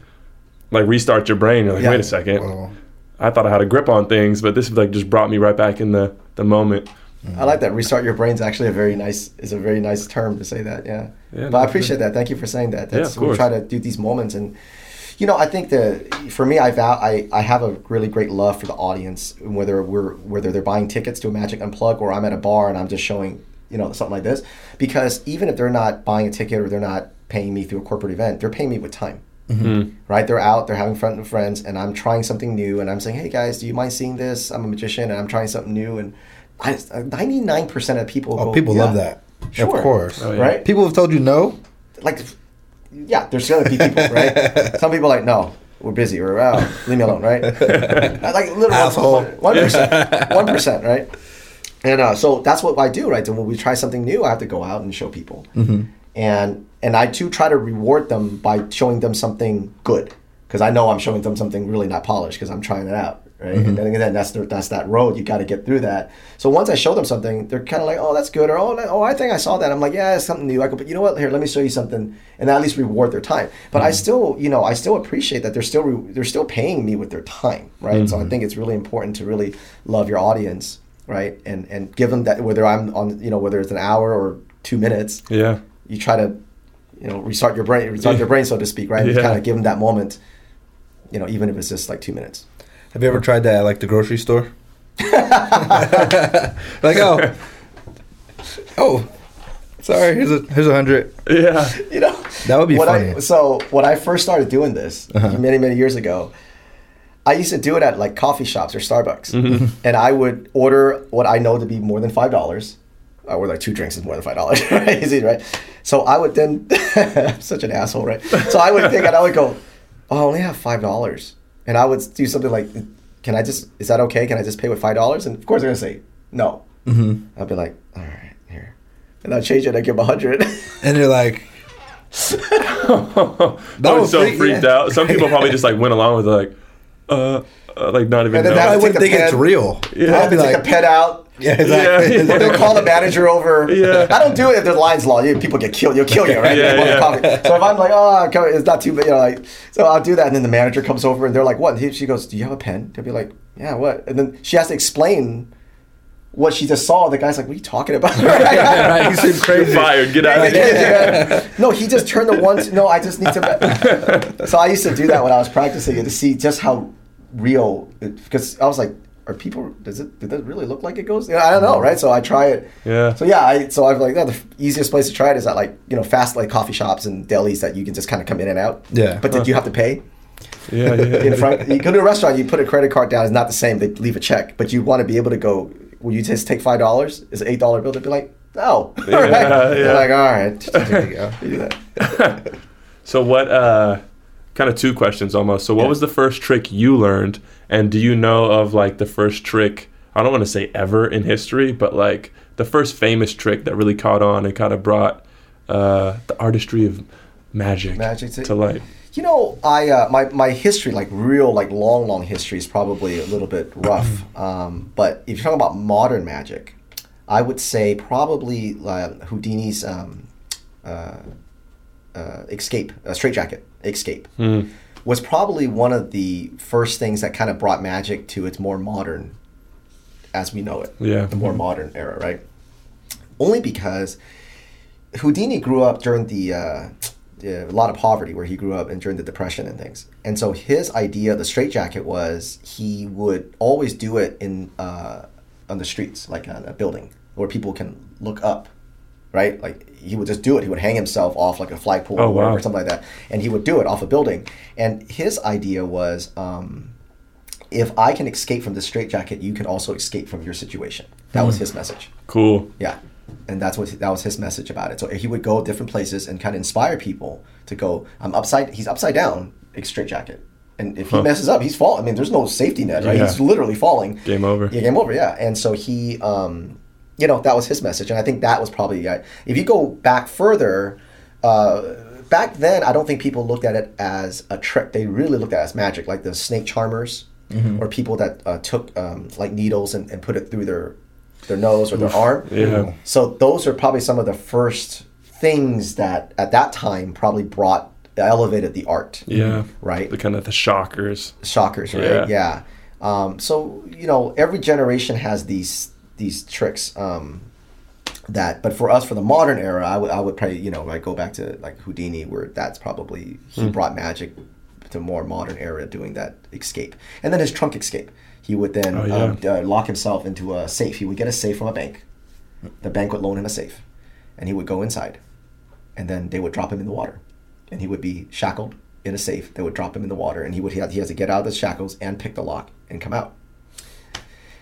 like restart your brain. You're like, Yeah. wait a second, Well, I thought I had a grip on things, but this like just brought me right back in the the moment. I like that. Restart your brain's actually a very nice is a very nice term to say that. Yeah. Yeah, but I appreciate that. Thank you for saying that. Yeah, That's of we try to do these moments and you know, I think the for me I vow I, I have a really great love for the audience whether we're whether they're buying tickets to a Magic Unplugged or I'm at a bar and I'm just showing, you know, something like this because even if they're not buying a ticket or they're not paying me through a corporate event, they're paying me with time Mm-hmm. right? They're out, they're having fun with friends, and I'm trying something new, and I'm saying, hey guys, do you mind seeing this? I'm a magician, and I'm trying something new, and I, uh, 99% of people oh, go, people "Yeah, love that. Sure. Of course. Oh, yeah. right? People have told you no. Like, yeah, there's gonna be people, right? Some people are like, no, we're busy, or oh, leave me alone, right? like little Asshole. one percent, one percent, right? And uh, so that's what I do, right? So when we try something new, I have to go out and show people. Mm-hmm. and and I too try to reward them by showing them something good because I know I'm showing them something really not polished because I'm trying it out. Right, and mm-hmm. then again, that's the, that's that road. You got to get through that. So once I show them something, they're kind of like, "Oh, that's good," or "Oh, that- oh, I think I saw that." I'm like, "Yeah, it's something new." I go, "But you know what? Here, let me show you something," and at least reward their time. But I mm-hmm. still, you know, I still appreciate that they're still re- they're still paying me with their time, right? So I mm-hmm. think it's really important to really love your audience, right? And and give them that whether I'm on, you know, whether it's an hour or two minutes, Yeah. you try to, you know, restart your brain, restart your brain, so to speak, right? Yeah. kind of give them that moment, you know, even if it's just like two minutes. Have you ever tried that at like the grocery store? like oh, oh, sorry. Here's a here's a hundred. Yeah. You know, That would be what funny. I, so when I first started doing this Uh-huh. many many years ago, I used to do it at like coffee shops or Starbucks, Mm-hmm. and I would order what I know to be more than five dollars. I order like two drinks is more than five dollars, right? Easy, right? So I would then, I'm such an asshole, right? So I would think, and I would go, oh, I only have five dollars, and I would do something like, can I just, is that okay? Can I just pay with five dollars? And of course they're gonna say no. Mm-hmm. I'd be like, all right, here, and I'll change it. I give them a hundred. And you're like, I was so freak- freaked yeah. out. Some people probably just like went along with it, like, uh, uh like not even And then know. that I would wouldn't take a think it's real. Yeah. I I'd be take like, a pen out. Yeah, exactly. Yeah, they'll call the manager over. Yeah. I don't do it if there's lines law. You, people get killed. You'll kill you, right? Yeah, yeah. So if I'm like, oh, it's not too bad, you know, like, so I'll do that, and then the manager comes over, and they're like, what? He, she goes, do you have a pen? They'll be like, yeah, what? And then she has to explain what she just saw. The guy's like, what are you talking about? right, you seem You're fired. Get out of here. no, he just turned the one. No, I just need to. so I used to do that when I was practicing it to see just how real. Because I was like, are people? Does it? Does it really look like it goes? Yeah, I don't know, right? So I try it. Yeah. So yeah, I so I've like no, the easiest place to try it is at like you know fast like coffee shops and delis that you can just kind of come in and out. Yeah. But did you have to pay? Yeah, yeah. In front, you go to a restaurant, you put a credit card down. It's not the same. They leave a check, but you want to be able to go. Will you just take five dollars? Is eight dollar bill? They'd be like, no. Yeah, right? yeah. They're like, all right. There you go. You do that. So what? uh Kind of two questions almost. So what Yeah. was the first trick you learned, and do you know of like the first trick? I don't want to say ever in history, but like the first famous trick that really caught on and kind of brought uh, the artistry of magic, Magic to- to light. You know, I uh, my my history, like real, like long, long history, is probably a little bit rough. um, but if you're talking about modern magic, I would say probably uh, Houdini's um, uh, uh, escape, uh, straitjacket, escape, Mm. was probably one of the first things that kind of brought magic to its more modern, as we know it, Yeah. the more modern era, right? Only because Houdini grew up during the, uh, a lot of poverty where he grew up and during the depression and things. And so his idea of the straitjacket was he would always do it in uh, on the streets, like on a building where people can look up, right? Like he would just do it. He would hang himself off like a flagpole Oh, or whatever, wow. something like that, and he would do it off a building. And his idea was. Um, if I can escape from the straitjacket, you can also escape from your situation. That was his message. Cool. Yeah, and that's what that was his message about it. So he would go different places and kind of inspire people to go. I'm upside. He's upside down. Straight jacket. And if he Huh. messes up, he's falling. I mean, there's no safety net, right? Yeah. He's literally falling. Game over. Yeah, game over. Yeah, and so he, um, you know, that was his message, and I think that was probably. Uh, if you go back further, uh, back then, I don't think people looked at it as a trick. They really looked at it as magic, like the snake charmers, or people that uh, took um, like needles and, and put it through their their nose or their arm. Yeah. So those are probably some of the first things that at that time probably brought elevated the art. Yeah. Right The kind of the shockers. shockers, right? Yeah. Um, so you know, every generation has these these tricks. Um, that, but for us, for the modern era, I would I would probably you know like go back to like Houdini, where that's probably he Hmm. brought magic to more modern era, doing that escape, and then his trunk escape. He would then Oh, yeah. um, uh, lock himself into a safe. He would get a safe from a bank. The bank would loan him a safe, and he would go inside, and then they would drop him in the water, and he would be shackled in a safe. They would drop him in the water, and he would he has to get out of the shackles and pick the lock and come out.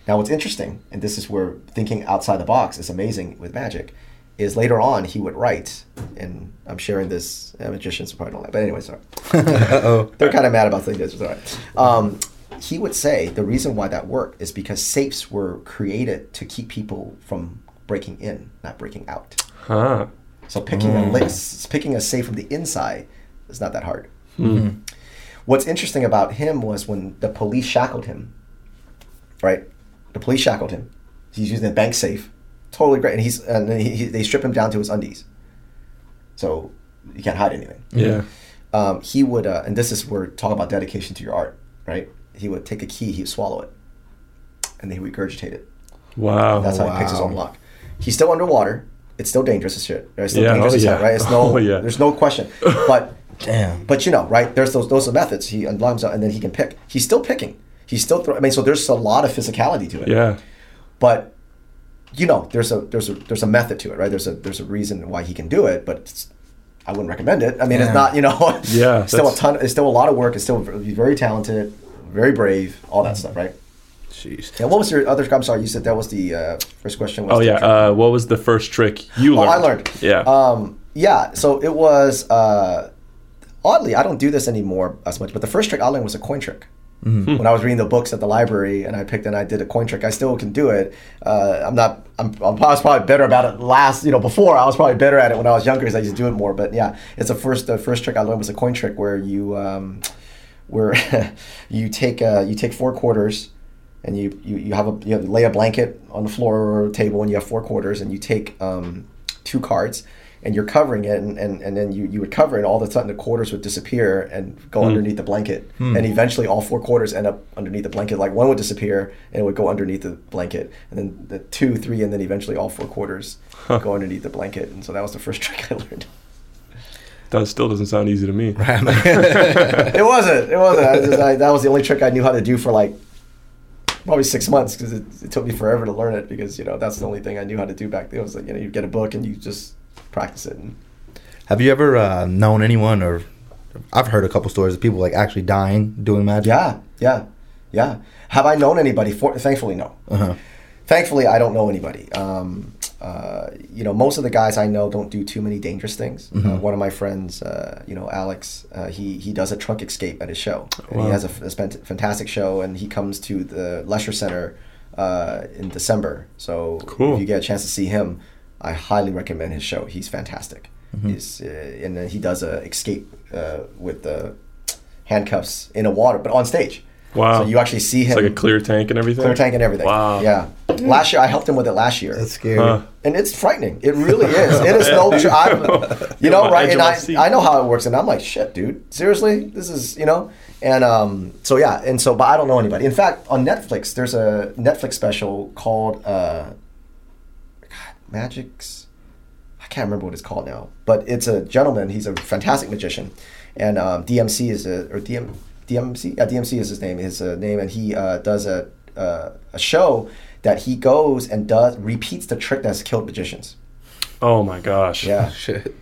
Now, what's interesting, and this is where thinking outside the box is amazing with magic, is later on he would write, and I'm sharing this. Uh, magicians probably don't like, but anyway, sorry. Uh-oh. They're kind of mad about saying this. It's all right. Um, he would say the reason why that worked is because safes were created to keep people from breaking in, not breaking out. Huh. So picking a list, picking a safe from the inside is not that hard. What's interesting about him was when the police shackled him. Right, the police shackled him. He's using a bank safe, totally great, and he's and then he, he, they strip him down to his undies. So you can't hide anything Yeah. um, he would, uh, and this is where talk about dedication to your art, right? He would take a key, he would swallow it, and then he would regurgitate it. Wow. That's how he picks his own lock. He's still underwater. It's still dangerous as shit. It's still Yeah, dangerous oh as hell, yeah. right? It's no, Oh yeah. there's no question. But Damn. but you know, right? There's those those are methods. He unlocks out, and then he can pick. He's still picking. He's still. Throw, I mean, so there's a lot of physicality to it. yeah. But you know, there's a there's a there's a method to it, right? There's a there's a reason why he can do it, but it's, I wouldn't recommend it. I mean, Yeah. it's not you know, Yeah, still a ton. It's still a lot of work. It's still he's very talented, very brave, all that stuff, right? Jeez. And what was your other? I'm sorry, you said that was the uh, first question. Was Oh yeah. Uh, what was the first trick you learned? Oh. I learned. Yeah. Um, yeah. So it was uh, oddly, I don't do this anymore as much. But the first trick I learned was a coin trick. Hmm. When I was reading the books at the library, and I picked and I did a coin trick. I still can do it. Uh, I'm not. I'm, I'm. I was probably better about it last. You know, before I was probably better at it when I was younger because I used to do it more. But yeah, it's the first. The first trick I learned was a coin trick where you, um, where you take uh, you take four quarters, and you, you you have a you lay a blanket on the floor or table, and you have four quarters, and you take um, two cards, and you're covering it, and, and, and then you, you would cover it, and all of a sudden the quarters would disappear and go hmm. underneath the blanket, hmm. and eventually all four quarters end up underneath the blanket. Like one would disappear and it would go underneath the blanket, and then the two, three, and then eventually all four quarters go underneath the blanket, and so that was the first trick I learned. that still doesn't sound easy to me. it wasn't. It wasn't. I just, I, that was the only trick I knew how to do for like probably six months because it, it took me forever to learn it because you know that's the only thing I knew how to do back then. It was like you know you get a book and you just practice it. Have you ever uh, known anyone, or I've heard a couple stories of people like actually dying doing magic? yeah, yeah, yeah. Have I known anybody? For thankfully, no. Uh-huh. Thankfully, I don't know anybody. Um, uh, you know, most of the guys I know don't do too many dangerous things. Uh, one of my friends, uh, you know, Alex, uh, he he does a trunk escape at his show. And he has a, spent- fantastic show, and he comes to the Lesher Center uh, in December. So Cool. if you get a chance to see him, I highly recommend his show. He's fantastic. He's uh, and then he does a escape uh, with the handcuffs in a water, but on stage. Wow. So you actually see him It's like a clear tank and everything. clear tank and everything. Wow. Yeah. Last year I helped him with it last year. That's scary. Huh. and it's frightening. It really is. It is no. Tr- I'm, you know, right? And I. I know how it works, and I'm like, shit, dude. Seriously, this is you know. And um, so yeah, and so, but I don't know anybody. In fact, on Netflix, there's a Netflix special called uh, God, Magic's. I can't remember what it's called now, but it's a gentleman. He's a fantastic magician, and um, DMC is a or DM DMC. Yeah, DMC is his name. His uh, name, and he uh, does a uh, a show that he goes and does repeats the trick that's killed magicians. Oh my gosh. Yeah, Shit.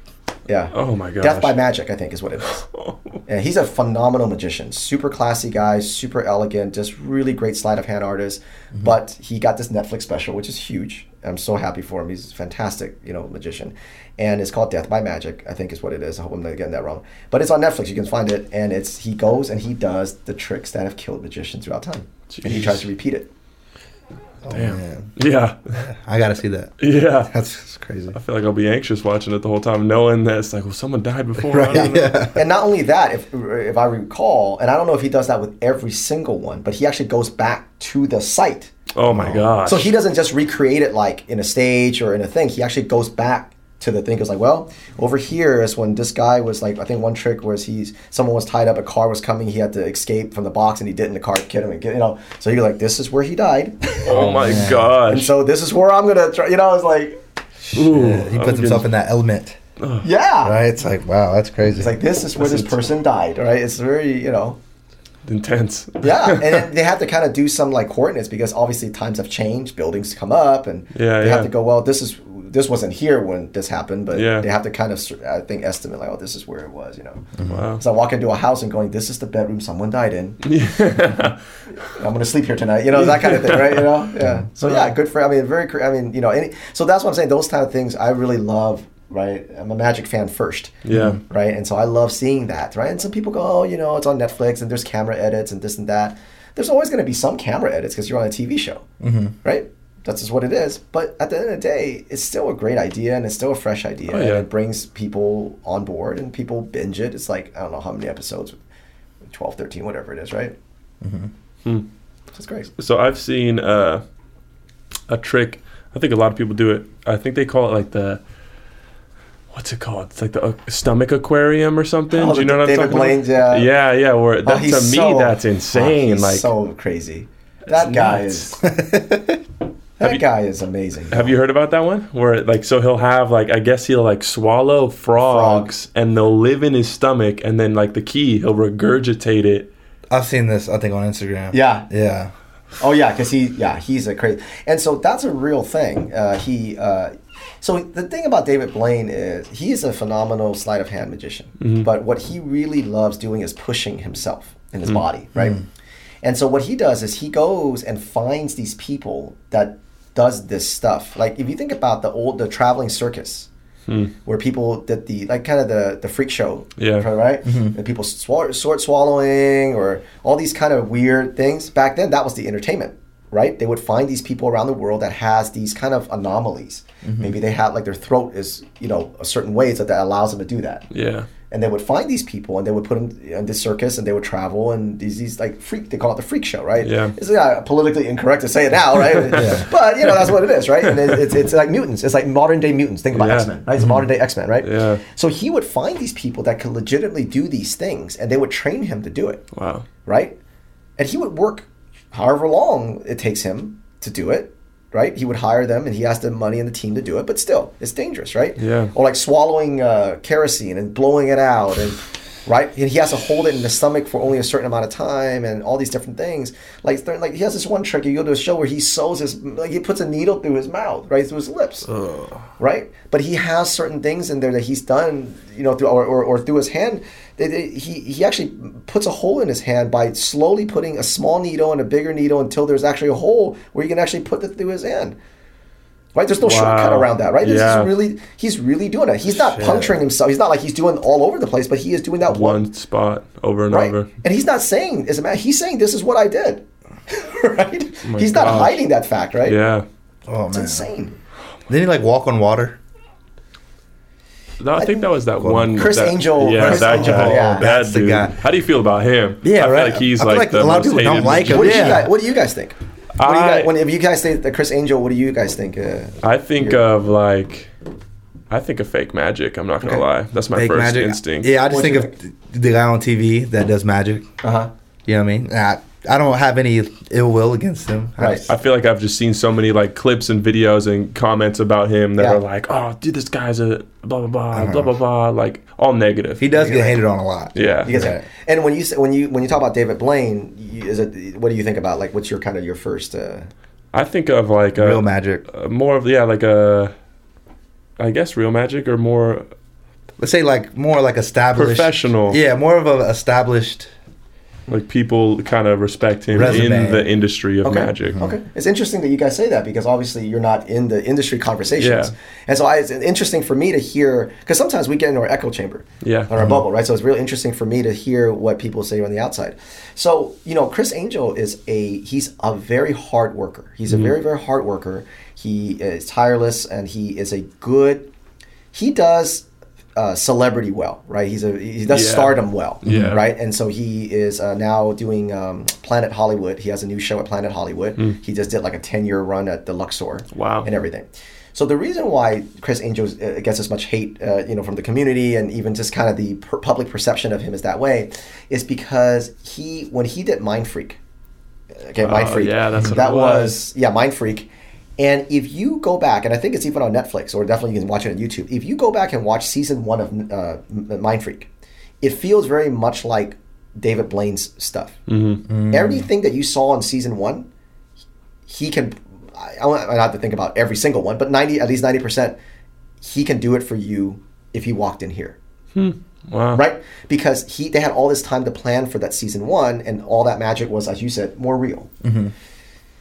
Yeah. Oh my god. Death by Magic, I think, is what it is. Oh. And he's a phenomenal magician, super classy guy, super elegant, just really great sleight of hand artist. Mm-hmm. But he got this Netflix special, which is huge. I'm so happy for him. He's a fantastic, you know, magician, and it's called Death by Magic. I think is what it is. I hope I'm not getting that wrong, but it's on Netflix. You can find it, and it's he goes and he does the tricks that have killed magicians throughout time, and he tries to repeat it. Oh, Damn. man. Yeah. I gotta see that. Yeah. That's, that's crazy. I feel like I'll be anxious watching it the whole time, knowing that it's like, well, someone died before. Right. Yeah. And not only that, if if I recall, and I don't know if he does that with every single one, but he actually goes back to the site. Oh my god. So he doesn't just recreate it like in a stage or in a thing. He actually goes back to the thing. Goes like, well, over here is when this guy was like, I think one trick was he's someone was tied up, a car was coming, he had to escape from the box, and he didn't. The car hit him, and get, you know. So you're like, this is where he died, Oh my god! and so this is where I'm gonna try. You know, I was like, Ooh, Yeah, he I'm puts himself getting- in that element. yeah, Right? It's like, wow, that's crazy. It's like this is where This this is- person died, right? It's very, you know. intense. Yeah, and they have to kind of do some like coordinates because obviously times have changed, buildings come up, and Yeah, they yeah. have to go. Well, this is this wasn't here when this happened, but Yeah. they have to kind of I think estimate like, oh, this is where it was, you know. Wow. So I walk into a house and going, this is the bedroom someone died in. Yeah. I'm gonna sleep here tonight, you know, that kind of thing, right? You know, yeah. So yeah, good for. I mean, very. I mean, you know, any. So that's what I'm saying. Those kind of things I really love. Right, I'm a Magic fan first. Yeah. Right, and so I love seeing that. Right, and some people go, oh, you know, it's on Netflix and there's camera edits and this and that. There's always going to be some camera edits because you're on a TV show, Mhm. right? That's just what it is. But at the end of the day, it's still a great idea and it's still a fresh idea. Oh, And it brings people on board and people binge it. It's like, I don't know how many episodes, 12, 13, whatever it is, right? Hmm. So it's great. So I've seen uh, a trick. I think a lot of people do it. I think they call it like the what's it called? It's like the uh, stomach aquarium or something. Oh, do you know what I'm David talking Blaine's, about? yeah. yeah, yeah. Where Oh, that, to me, so- that's oh, insane. he's like, so crazy. That guy nuts. is. That you- guy is amazing. have you heard about that one? Where like, so he'll have like, I guess he'll like swallow frogs, and they'll live in his stomach, and then like the key, he'll regurgitate it. I've seen this. I think on Instagram. Yeah. Yeah. Oh yeah, because he yeah he's a crazy, and so that's a real thing. Uh, he uh, so the thing about David Blaine is he is a phenomenal sleight of hand magician, but what he really loves doing is pushing himself in his body, right? And so what he does is he goes and finds these people that does this stuff. Like if you think about the old the traveling circus. Hmm. Where people did the like kind of the the freak show, Yeah. right? Mm-hmm. And people swar- sword swallowing or all these kind of weird things. Back then, that was the entertainment, right? They would find these people around the world that has these kind of anomalies. Mm-hmm. Maybe they have like their throat is you know a certain way so that allows them to do that. Yeah. And they would find these people and they would put them in this circus and they would travel and these these like freak they call it the freak show, right? Yeah. It's yeah, politically incorrect to say it now, right? But you know that's what it is, right? And it, it's it's like mutants. It's like modern day mutants. Think about Yeah. X Men, right? It's mm-hmm. modern day X Men, right? Yeah. So he would find these people that could legitimately do these things, and they would train him to do it, Wow. right? And he would work however long it takes him to do it, right? He would hire them, and he has the money and the team to do it, but still, it's dangerous, right? Yeah. Or like swallowing uh, kerosene and blowing it out, and right, and he has to hold it in the stomach for only a certain amount of time, and all these different things. Like, like he has this one trick. You go to a show where he sews his, like he puts a needle through his mouth, right through his lips right? But he has certain things in there that he's done, you know, through or, or, or through his hand. They, they, he he actually puts a hole in his hand by slowly putting a small needle and a bigger needle until there's actually a hole where you can actually put it through his hand. Right? There's no shortcut around that, right? This Yeah. is really he's really doing it. He's not puncturing himself. He's not like he's doing all over the place, but he is doing that one One spot over and right. over. And he's not saying as a man, he's saying this is what I did. right? Oh my he's not hiding that fact, right? Yeah. Oh It's man. insane. Didn't he like walk on water? No, I think that was that one. Criss that- Angel- Yeah, Criss that Angel, guy. yeah. That That's the dude. guy. How do you feel about him? Yeah, I feel right. like he's I feel like, like the a lot of people don't like him. What do, you Yeah. guys, what do you guys think? What do you I- guys, when, if you guys think that Criss Angel, what do you guys think? Uh, I think of like, I think of fake magic. I'm not gonna Okay. lie. That's my Fake first magic. instinct. Yeah, I just What think of the guy on TV that does magic. uh huh. You know what I mean? I, I don't have any ill will against him. I Right. just- I feel like I've just seen so many like clips and videos and comments about him that Yeah. are like, "Oh, dude, this guy's a blah blah blah blah blah blah," like all negative. he does You're get right. hated on a lot. yeah, You guys, Yeah. And when you say, when you when you talk about David Blaine, you, is it what do you think about like what's your kind of your first? Uh, I think of like a, Real magic. uh, more of yeah, like a, I guess real magic or more Let's say like more like established. professional. Yeah, more of a established. Like people kind of respect him Resume. in the industry of okay. magic. Mm-hmm. Okay, it's interesting that you guys say that because obviously you're not in the industry conversations, Yeah. and so I, it's interesting for me to hear because sometimes we get into our echo chamber, Yeah. on our mm-hmm. bubble, right? So it's really interesting for me to hear what people say on the outside. So you know, Criss Angel is a he's a very hard worker. He's a mm-hmm. very very hard worker. He is tireless and he is a good. He does. Uh, celebrity well, right? He's a he does Yeah. stardom well, Yeah. right? And so he is uh, now doing um, Planet Hollywood. He has a new show at Planet Hollywood. He just did like a ten year run at the Luxor, Wow. and everything. So the reason why Criss Angel uh, gets as much hate, uh, you know, from the community and even just kind of the per- public perception of him is that way, is because he when he did Mind Freak, okay, Mind Oh, Freak, yeah, that's that it was yeah, Mind Freak. And if you go back, and I think it's even on Netflix, or definitely you can watch it on YouTube. If you go back and watch season one of uh, Mind Freak, it feels very much like David Blaine's stuff. Mm-hmm. Everything that you saw in season one, he can. I, I don't have to think about every single one, but ninety, at least ninety percent, he can do it for you if he walked in here Wow. right? Because he they had all this time to plan for that season one, and all that magic was, as you said, more real.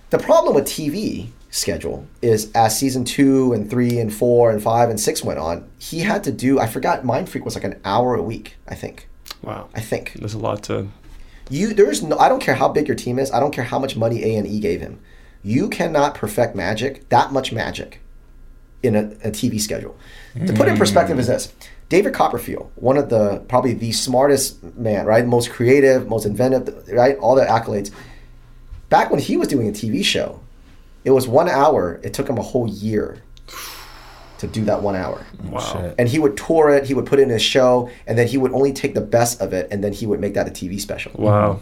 The problem with TV schedule is as season two and three and four and five and six went on, he had to do. I forgot. Mind Freak was like an hour a week. I think. Wow. I think There's a lot to. you. There's no. I don't care how big your team is. I don't care how much money A and E gave him. You cannot perfect magic, that much magic, in a, a TV schedule. To put it in perspective, is this David Copperfield, one of the probably the smartest man, right? Most creative, most inventive, right? All the accolades. Back when he was doing a TV show, it was one hour. It took him a whole year to do that one hour. Wow. Shit. And he would tour it, he would put it in his show, and then he would only take the best of it, and then he would make that a TV special. Wow.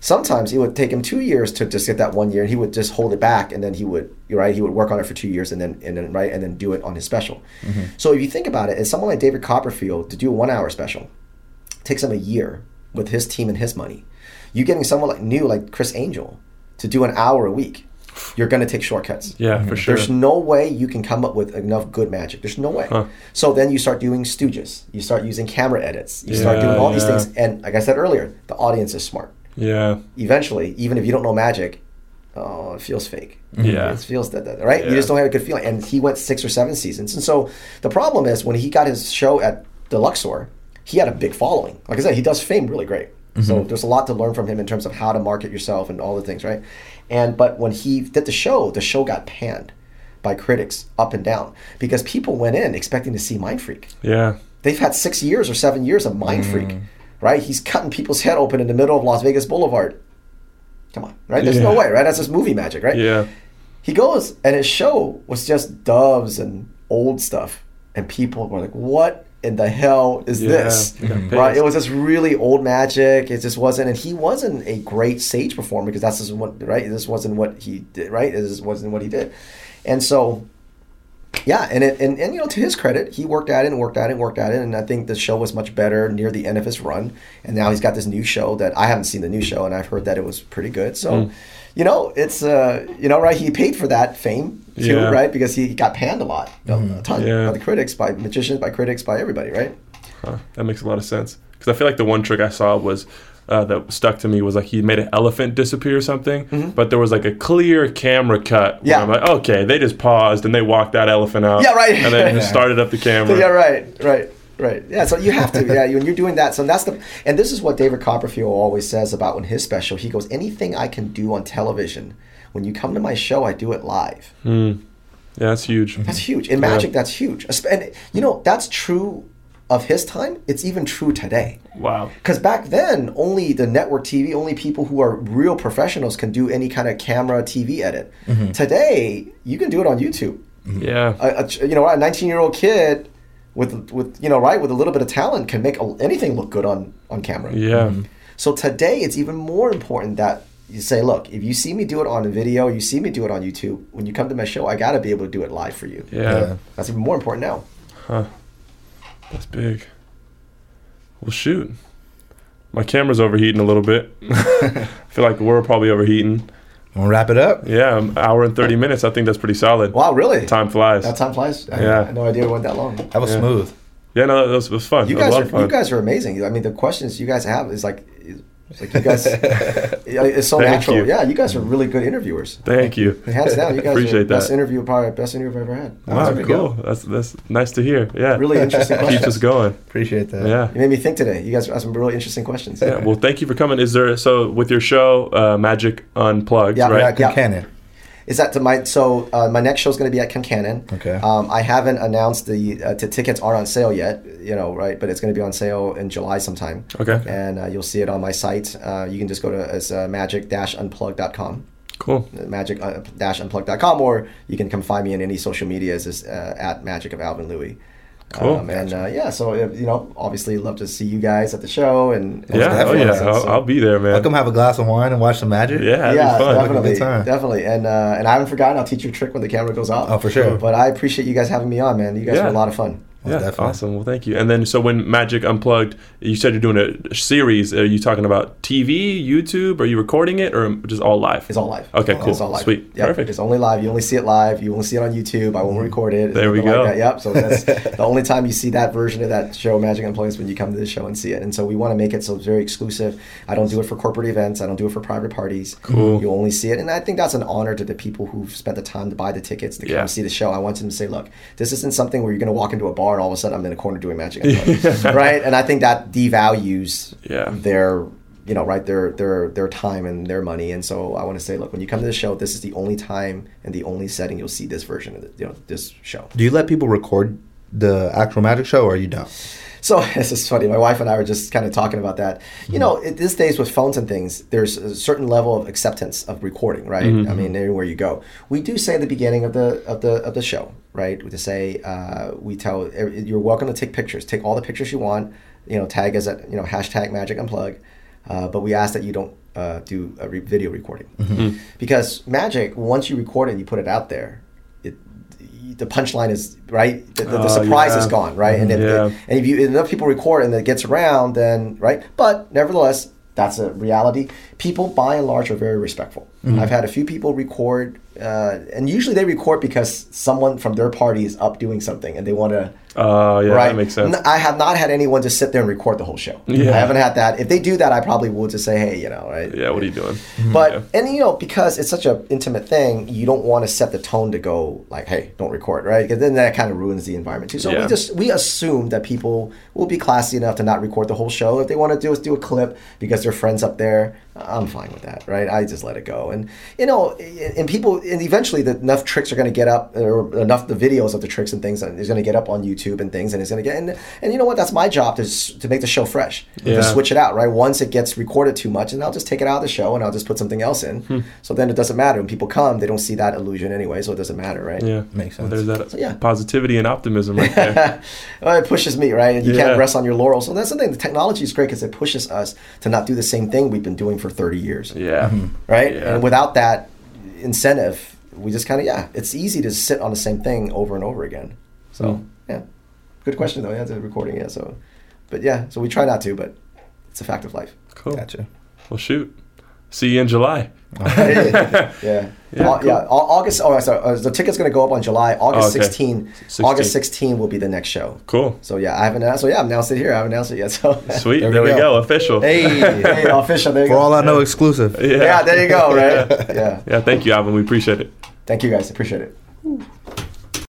Sometimes it would take him two years to just get that one year, and he would just hold it back, and then he would, right, he would work on it for two years, and then and then right, and then do it on his special. Mm-hmm. So if you think about it, as someone like David Copperfield to do a one-hour special takes him a year with his team and his money. You getting someone like new like Criss Angel to do an hour a week, you're going to take shortcuts. Yeah, for sure. There's no way you can come up with enough good magic. There's no way. Huh. So then you start doing stooges. You start using camera edits. You start doing all these things. And like I said earlier, the audience is smart. Yeah. Eventually, even if you don't know magic, oh, it feels fake. Mm-hmm. Yeah. It feels that, that right? You just don't have a good feeling. And he went six or seven seasons. And so the problem is when he got his show at the Luxor, he had a big following. Like I said, he does fame really great. Mm-hmm. So there's a lot to learn from him in terms of how to market yourself and all the things, right? And but when he did the show, the show got panned by critics up and down because people went in expecting to see Mind Freak. Yeah. They've had six years or seven years of Mind Freak, mm. right? He's cutting people's head open in the middle of Las Vegas Boulevard. Come on, right? There's no way, right? That's just movie magic, right? Yeah. He goes, and his show was just doves and old stuff, and people were like, "What in the hell is Yeah, this?" Right? It was just really old magic. It just wasn't, and he wasn't a great stage performer because that's just what, right? This wasn't what he did, right? This wasn't what he did, and so yeah, and it and, and you know to his credit, he worked at it and worked at it and worked at it, and I think the show was much better near the end of his run. And now he's got this new show that I haven't seen the new show, and I've heard that it was pretty good. So, you know, it's uh, you know, right? He paid for that fame too, Yeah. right? Because he got panned a lot, a ton Yeah. by the critics, by magicians, by critics, by everybody, right? Huh, that makes a lot of sense. Because I feel like the one trick I saw was uh, that stuck to me was like he made an elephant disappear or something, but there was like a clear camera cut. Mm-hmm. Yeah. I'm like, okay, they just paused and they walked that elephant out. Yeah, right. And then just started up the camera. Yeah, right, right, right. Yeah, so you have to. Yeah, when you're doing that, so that's the. And this is what David Copperfield always says about in his special. He goes, anything I can do on television, when you come to my show, I do it live. Hmm. Yeah, that's huge. That's huge. In magic, that's huge. And you know, that's true of his time. It's even true today. Wow. Because back then, only the network TV, only people who are real professionals can do any kind of camera TV edit. Mm-hmm. Today, you can do it on YouTube. Mm-hmm. Yeah. A, a you know, a 19 year old kid with with you know right with a little bit of talent can make a, anything look good on on camera. yeah. Mm-hmm. So today, it's even more important that you say, look, if you see me do it on a video, you see me do it on YouTube. When you come to my show, I got to be able to do it live for you. Yeah. Yeah. That's even more important now. Huh? That's big. Well, shoot. My camera's overheating a little bit. I feel like we're probably overheating. Want to wrap it up? Yeah, an hour and 30 minutes. I think that's pretty solid. Wow, really? Time flies. That time flies. I, Yeah. Had no idea it went that long. That was Yeah. smooth. Yeah, no, that was, it was fun. You It was a guys lot are of fun. you guys are amazing. I mean, the questions you guys have is like, it's like you guys, it's so Thank natural. you. Yeah, you guys are really good interviewers. Thank you. Hands down, you guys are Appreciate best interview, probably best interview I've ever had. Wow, There cool. go. That's that's nice to hear. Yeah. Really interesting Keeps questions. us going. Appreciate that. Yeah. You made me think today. You guys asked some really interesting questions. Yeah. Well, thank you for coming. Is there so with your show, uh, Magic Unplugged, Yeah, right? Yeah, good Yeah. Cannon. Is that to my so uh, my next show is going to be at Concannon. Okay. Um, I haven't announced the uh, t- tickets are on sale yet. You know, right? But it's going to be on sale in July sometime. Okay. And uh, you'll see it on my site. Uh, you can just go to as uh, magic-unplug.com. Cool. magic-unplug.com or you can come find me in any social medias as, uh, at magic of alvin louis Cool. um, and uh, yeah so uh, you know obviously love to see you guys at the show and, and Yeah. Oh yeah. So- I'll, I'll be there, man. I'll come have a glass of wine and watch some magic. Yeah. Yeah, be fun. definitely, Good time. definitely, and uh, and I haven't forgotten. I'll teach you a trick when the camera goes off. Oh, for sure. But I appreciate you guys having me on, man. You guys Yeah. were a lot of fun. Oh, yeah, definitely. awesome. Well, thank you. And then, so when Magic Unplugged, you said you're doing a series. Are you talking about TV, YouTube? Are you recording it, or just all live? It's all live. Okay, cool. It's all live. Sweet. Yep, Perfect. It's only live. You only see it live. You only see it on YouTube. I won't mm-hmm. record it. There we go. Like that. Yep. So that's the only time you see that version of that show, Magic Unplugged, is when you come to the show and see it. And so we want to make it so it's very exclusive. I don't do it for corporate events. I don't do it for private parties. Cool. You only see it, and I think that's an honor to the people who've spent the time to buy the tickets to come Yeah. see the show. I want them to say, look, this isn't something where you're going to walk into a bar and all of a sudden I'm in a corner doing Magic Unplugged, right? And I think that devalues Yeah. their you know, right, their their their time and their money. And so I want to say, look, when you come to the show, this is the only time and the only setting you'll see this version of the, you know this show. Do you let people record the actual magic show, or you don't? So this is funny. My wife and I were just kind of talking about that. You know, it, these days with phones and things, there's a certain level of acceptance of recording, right? I mean, anywhere you go, we do say at the beginning of the of the of the show, right? We say uh, we tell you're welcome to take pictures. Take all the pictures you want. You know, tag as a you know hashtag Magic Unplug. Uh, but we ask that you don't uh, do a re- video recording because Magic once you record it and you put it out there, the punchline is right. The, the, the Oh, surprise is yeah. gone, right? And if Yeah. and if you enough people record and it gets around, then right. But nevertheless, that's a reality. People, by and large, are very respectful. Mm-hmm. I've had a few people record, uh, and usually they record because someone from their party is up doing something, and they want to. Oh, yeah, right. that makes sense. I have not had anyone just sit there and record the whole show. Yeah. I haven't had that. If they do that, I probably will just say, hey, you know, right. Yeah, what are you doing? But mm-hmm. Yeah. and you know because it's such an intimate thing, you don't want to set the tone to go like, "Hey, don't record," right? Because then that kind of ruins the environment too. So Yeah. we just we assume that people will be classy enough to not record the whole show. If they want to do is do a clip because their friends up there, I'm fine with that, right? I just let it go, and you know, and people, and eventually, the, enough tricks are going to get up, or enough the videos of the tricks and things is going to get up on YouTube and things, and it's going to get, and, and you know what? That's my job to to make the show fresh, Yeah. to switch it out, right? Once it gets recorded too much, and I'll just take it out of the show and I'll just put something else in. Hmm. So then it doesn't matter. When people come, they don't see that illusion anyway, so it doesn't matter, right? Yeah, Makes Well, sense. there's that So, yeah. positivity and optimism right there. well, it pushes me, right? And you Yeah. can't rest on your laurels. So that's the thing. The technology is great because it pushes us to not do the same thing we've been doing for 30 years, yeah, right? Yeah. And without that incentive, we just kind of, yeah, it's easy to sit on the same thing over and over again. So, Mm. Yeah. Good question, though. Yeah, the recording, yeah. So, but yeah, so we try not to, but it's a fact of life. cool. Gotcha. Well, shoot. See you in July. yeah. Yeah, Au- cool. yeah. Au- August. Oh, sorry. Uh, the ticket's going to go up on July. August Oh, okay. 16, 16. August 16 will be the next show. Cool. So yeah, I haven't announced. So yeah, I'm announced it here. I haven't announced it yet. So Sweet. There There, we we go. go. Official. hey, hey, official. There you For go. all I know, exclusive. Yeah. yeah, there you go. Right. Yeah. Yeah. Thank you, Alvin. We appreciate it. Thank you guys. Appreciate it.